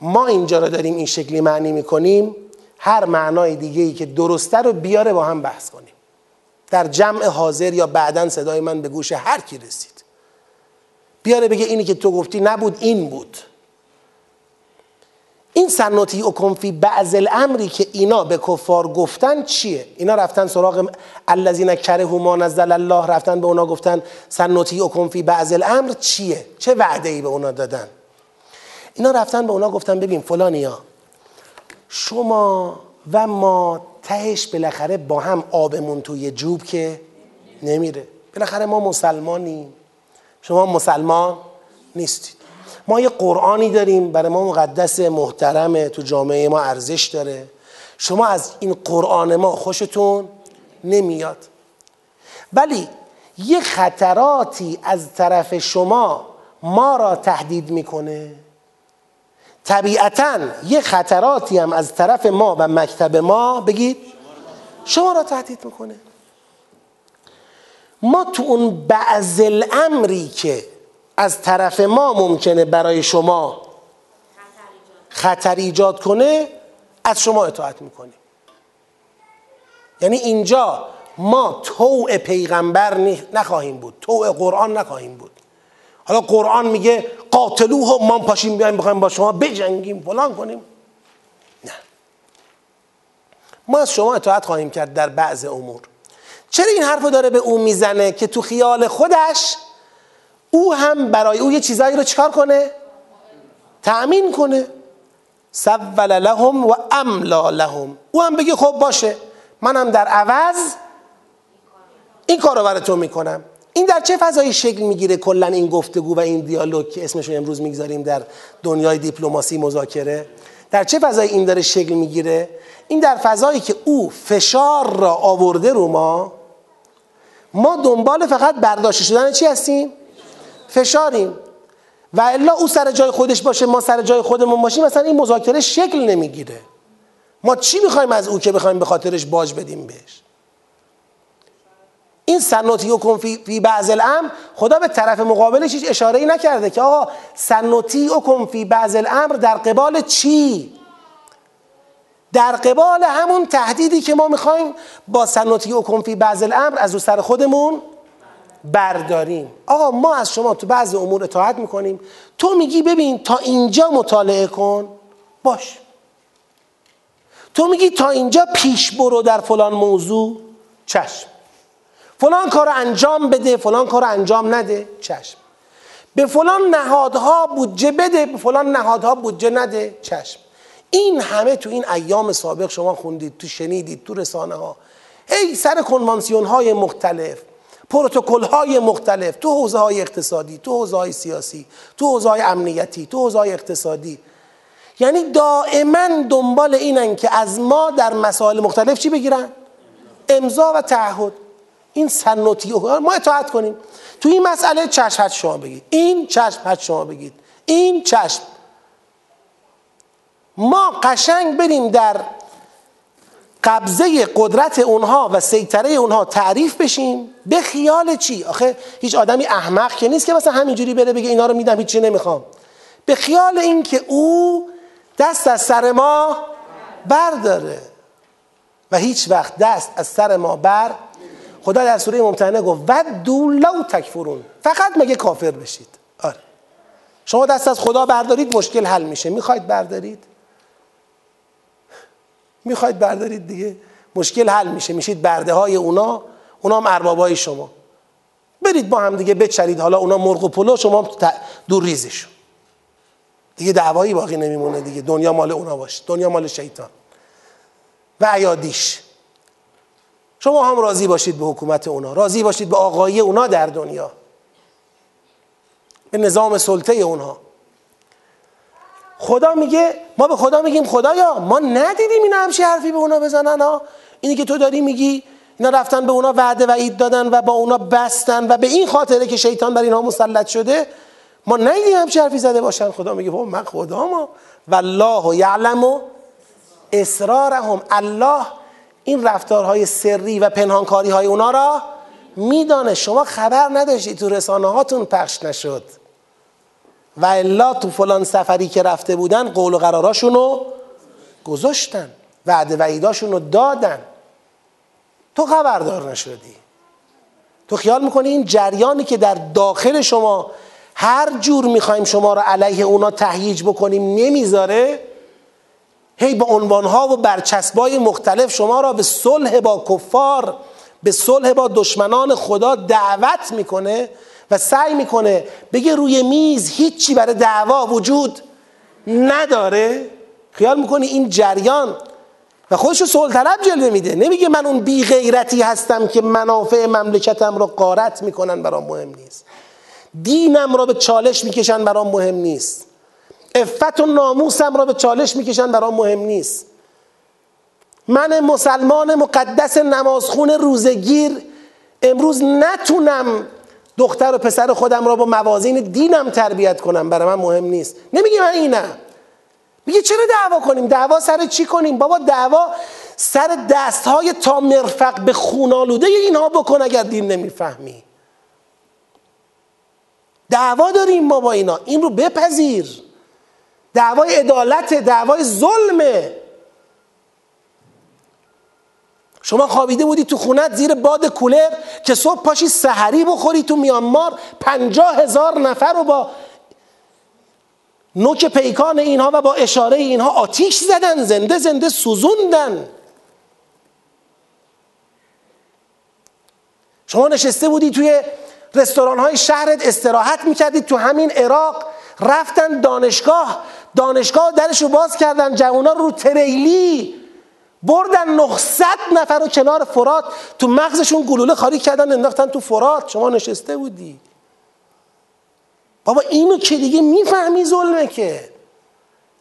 ما اینجا رو داریم این شکلی معنی می‌کنیم هر معنای دیگه ای که درسته رو بیاره با هم بحث کنیم. در جمع حاضر یا بعدا صدای من به گوش هر کی رسید. بیاره بگه اینی که تو گفتی نبود این بود. این سنتی اکن فی بعض الامری که اینا به کفار گفتن چیه؟ اینا رفتن سراغ الذین کرهوا ما نزل الله رفتن به اونا گفتن سنتی اکن فی بعض الامر چیه؟ چه وعده ای به اونا دادن؟ اینا رفتن به اونا گفتن ببین فلانیا شما و ما تهش بالاخره با هم آبمون توی جوب که نمیره. بالاخره ما مسلمانیم. شما مسلمان نیستید. ما یه قرآنی داریم برای ما مقدس محترمه تو جامعه ما ارزش داره. شما از این قرآن ما خوشتون نمیاد. ولی یه خطراتی از طرف شما ما را تهدید می‌کنه. طبیعتا یه خطراتی هم از طرف ما و مکتب ما بگید شما را تهدید می‌کنه. ما تو اون بعض الامری که از طرف ما ممکنه برای شما خطر ایجاد کنه از شما اطاعت می‌کنیم. یعنی اینجا ما توع پیغمبر نخواهیم بود توع قرآن نخواهیم بود. حالا قرآن میگه قاتلوه ما پاشیم بیایم بخوایم با شما بجنگیم فلان کنیم. نه. ما از شما اطاعت خواهیم کرد در بعض امور. چرا این حرف داره به او می‌زنه که تو خیال خودش او هم برای او یه چیزایی رو چکار کنه؟ تأمین کنه. سول لهم و املا لهم. او هم بگه خب باشه. منم در عوض این کار رو برای تو می‌کنم. این در چه فضایی شکل می‌گیره کلا این گفتگو و این دیالوگ که اسمش رو امروز می‌گذاریم در دنیای دیپلماسی مذاکره؟ در چه فضایی این داره شکل می‌گیره؟ این در فضایی که او فشار را آورده رو ما ما دنبال فقط برداشت شدن چی هستیم؟ فشاریم. و الا او سر جای خودش باشه ما سر جای خودمون باشیم مثلا این مذاکره شکل نمی‌گیره. ما چی می‌خوایم از او که بخوایم به خاطرش باج بدیم بهش؟ این سنوتی و فی بعض الامر خدا به طرف مقابلش هیچ اشاره ای نکرده که آقا سنوتی و فی بعض الامر در قبال چی؟ در قبال همون تهدیدی که ما می‌خوایم با سنوتی و فی بعض الامر از او سر خودمون برداریم. آقا ما از شما تو بعض امور اطاعت می‌کنیم. تو میگی ببین تا اینجا مطالعه کن. باش. تو میگی تا اینجا پیش برو در فلان موضوع. چشم. فلان کار انجام بده فلان کار انجام نده. چشم. به فلان نهادها بودجه بده به فلان نهادها بودجه نده. چشم. این همه تو این ایام سابق شما خوندید تو شنیدید تو رسانه ها ای سر کنوانسیون های مختلف پروتکل های مختلف تو حوزه های اقتصادی تو حوزه های سیاسی تو حوزه های امنیتی تو حوزه های اقتصادی. یعنی دائما دنبال اینن که از ما در مسائل مختلف چی بگیرن؟ امضا و تعهد. این سنوتی ما اطاعت کنیم. تو این مسئله چشم شما بگید. این چشم شما بگید. این چشم. ما قشنگ بریم در قبضه قدرت اونها و سیطره اونها تعریف بشیم. به خیال چی؟ آخه هیچ آدمی احمق که نیست که مثلا همینجوری بره بگه اینا رو میدم هیچی نمی‌خوام. به خیال اینکه او دست از سر ما برداره و هیچ وقت دست از سر ما بر خدا در سوره ممتحنه گفت ودو لو تکفرون. فقط مگه کافر بشید؟ آره. شما دست از خدا بردارید مشکل حل میشه. می‌خواید بردارید؟ می‌خواید بردارید دیگه؟ مشکل حل میشه. میشید برده های اونا. اونا هم اربابای شما. برید با هم دیگه بچرید. حالا اونا مرغ و پلو شما دور ریزشون دیگه دعوایی باقی نمیمونه دیگه. دنیا مال اونا باشه. دنیا مال شیطان. و عیادیش. شما هم راضی باشید به حکومت اونا راضی باشید به آقایی اونا در دنیا به نظام سلطه اونا خدا میگه ما به خدا میگیم خدایا ما ندیدیم این همچی حرفی به اونا بزنن ها اینی که تو داری میگی اینا رفتن به اونا وعده و عید دادن و با اونا بستن و به این خاطره که شیطان بر اینها مسلط شده ما ندیدیم همچی حرفی زده باشن. خدا میگه من خدا ما والله یعلم اسرارهم. الله این رفتارهای سری و پنهانکاری های اونا را میدانه. شما خبر نداشتید تو رسانه هاتون پخش نشد. و الا تو فلان سفری که رفته بودن قول و قراراشون رو گذاشتن. وعده وعیداشون رو دادن. تو خبردار نشدی. تو خیال می‌کنی این جریانی که در داخل شما هر جور می‌خوایم شما رو علیه اونا تهییج بکنیم نمی‌ذاره؟ هی با عنوانها و برچسبای مختلف شما را به صلح با کفار به صلح با دشمنان خدا دعوت می‌کنه و سعی می‌کنه بگه روی میز هیچی برای دعوا وجود نداره. خیال می‌کنی این جریان؟ و خودشو طلب جلوه میده. نمیگه من اون بی غیرتی هستم که منافع مملکتم رو قارت می‌کنن برام مهم نیست. دینم رو به چالش می‌کشن برام مهم نیست. افت و ناموسم را به چالش می‌کشن برام مهم نیست. من مسلمان مقدس نمازخون روزگیر امروز نتونم دختر و پسر خودم را با موازین دینم تربیت کنم برای من مهم نیست. نمیگه من اینم. میگه چرا دعوا کنیم؟ دعوا سر چی کنیم؟ بابا دعوا سر دست های تا مرفق به خونالوده اینها بکن اگر دین نمی‌فهمی. دعوا داریم ما با اینا. این رو بپذیر. دعوای عدالت دعوای ظلمه شما خوابیده بودی تو خونت زیر باد کولر که صبح پاشی سحری بخوری تو میانمار پنجاه هزار نفر رو با نوک پیکان اینها و با اشاره اینها آتیش زدن زنده زنده سوزوندن. شما نشسته بودی توی رستوران های شهرت استراحت می‌کردید تو همین عراق رفتن دانشگاه دانشگاه درش رو باز کردن جوونا رو تریلی بردن 900 نفر رو کنار فرات. تو مغزشون گلوله خالی کردن انداختن تو فرات. شما نشسته بودی. بابا اینو که دیگه می‌فهمی ظلمه که.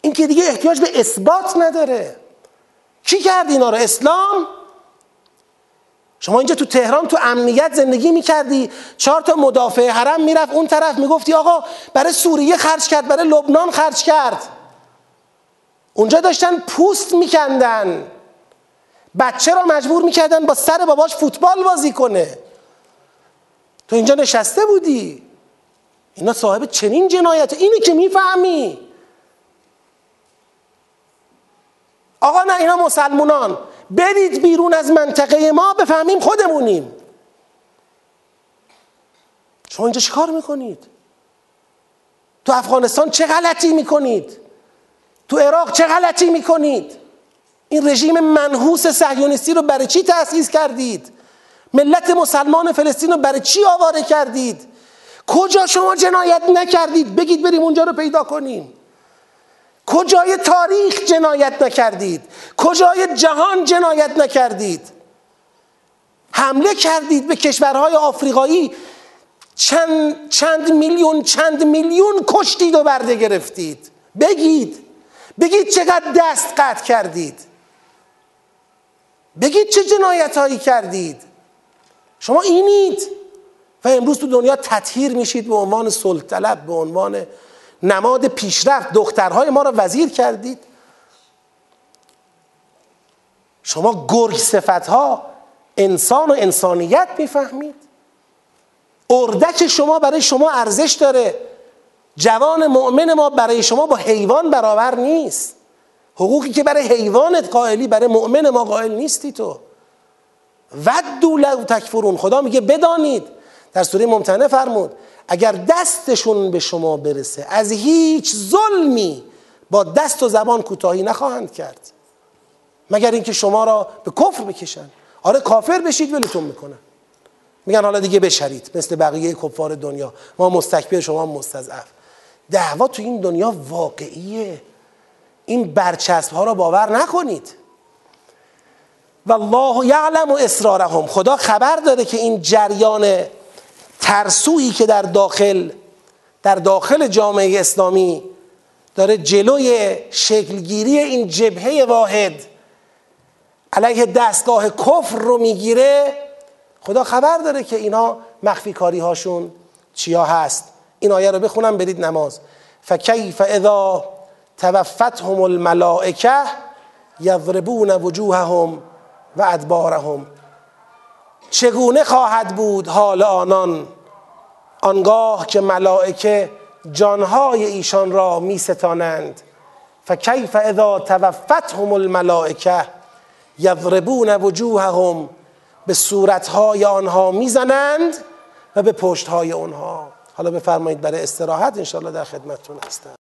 این که دیگه احتیاج به اثبات نداره. کی کرد اینا رو؟ اسلام؟ شما اینجا تو تهران تو امنیت زندگی می‌کردی چهار تا مدافع حرم می‌رفت اون طرف می‌گفتی آقا برای سوریه خرج کرد برای لبنان خرج کرد. اونجا داشتن پوست میکندن. بچه را مجبور می‌کردن با سر باباش فوتبال بازی کنه. تو اینجا نشسته بودی. اینا صاحب چنین جنایت. اینی که می‌فهمی. آقا نه اینا مسلمونان برید بیرون از منطقه ما بفهمیم خودمونیم. شما اینجا چه کار می‌کنید؟ تو افغانستان چه غلطی می‌کنید؟ تو عراق چه غلطی می‌کنید؟ این رژیم منحوس صهیونیستی رو برای چی تأسیس کردید؟ ملت مسلمان فلسطین رو برای چی آواره کردید؟ کجا شما جنایت نکردید؟ بگید بریم اونجا رو پیدا کنیم. کجای تاریخ جنایت نکردید؟ کجای جهان جنایت نکردید؟ حمله کردید به کشورهای آفریقایی؟ چند, چند میلیون چند میلیون کشتید و برده گرفتید؟ بگید. بگید چقدر دست قطع کردید. بگید چه جنایت هایی کردید. شما اینید. و امروز تو دنیا تطهیر میشید به عنوان صلح طلب به عنوان نماد پیشرفت دخترهای ما را وزیر کردید. شما گرگ صفت ها انسان و انسانیت می‌فهمید. اردک شما برای شما ارزش داره. جوان مؤمن ما برای شما با حیوان برابر نیست. حقوقی که برای حیوانت قائلی برای مؤمن ما قائل نیستی تو. ودو لو تکفرون. خدا میگه بدانید. در سوره ممتنه فرمود. اگر دستشون به شما برسه از هیچ ظلمی با دست و زبان کوتاهی نخواهند کرد. مگر اینکه شما را به کفر بکشن. آره کافر بشید ولتون می‌کنن میگن حالا دیگه بشرید مثل بقیه کفار دنیا. ما مستکبر شما مستضعف. دعوا تو این دنیا واقعیه. این برچسب ها را باور نکنید. و الله یعلم و اسرارهم. خدا خبر داره که این جریان ترسویی که در داخل در داخل جامعه اسلامی داره جلوی شکلگیری این جبهه واحد علیه دستگاه کفر رو می‌گیره. خدا خبر داره که اینا مخفی کاری هاشون چیا هست. این آیه رو بخونم برید نماز. فکیف اذا توفتهم الملائکه یضربون وجوههم و ادبارهم. چگونه خواهد بود حال آنان آنگاه که ملائکه جانهای ایشان را می ستانند فکیف اذا توفتهم الملائکه یضربون وجوههم به صورتهای آنها می‌زنند و به پشتهای آنها. حالا بفرمایید برای استراحت انشاءالله در خدمتتون هستم.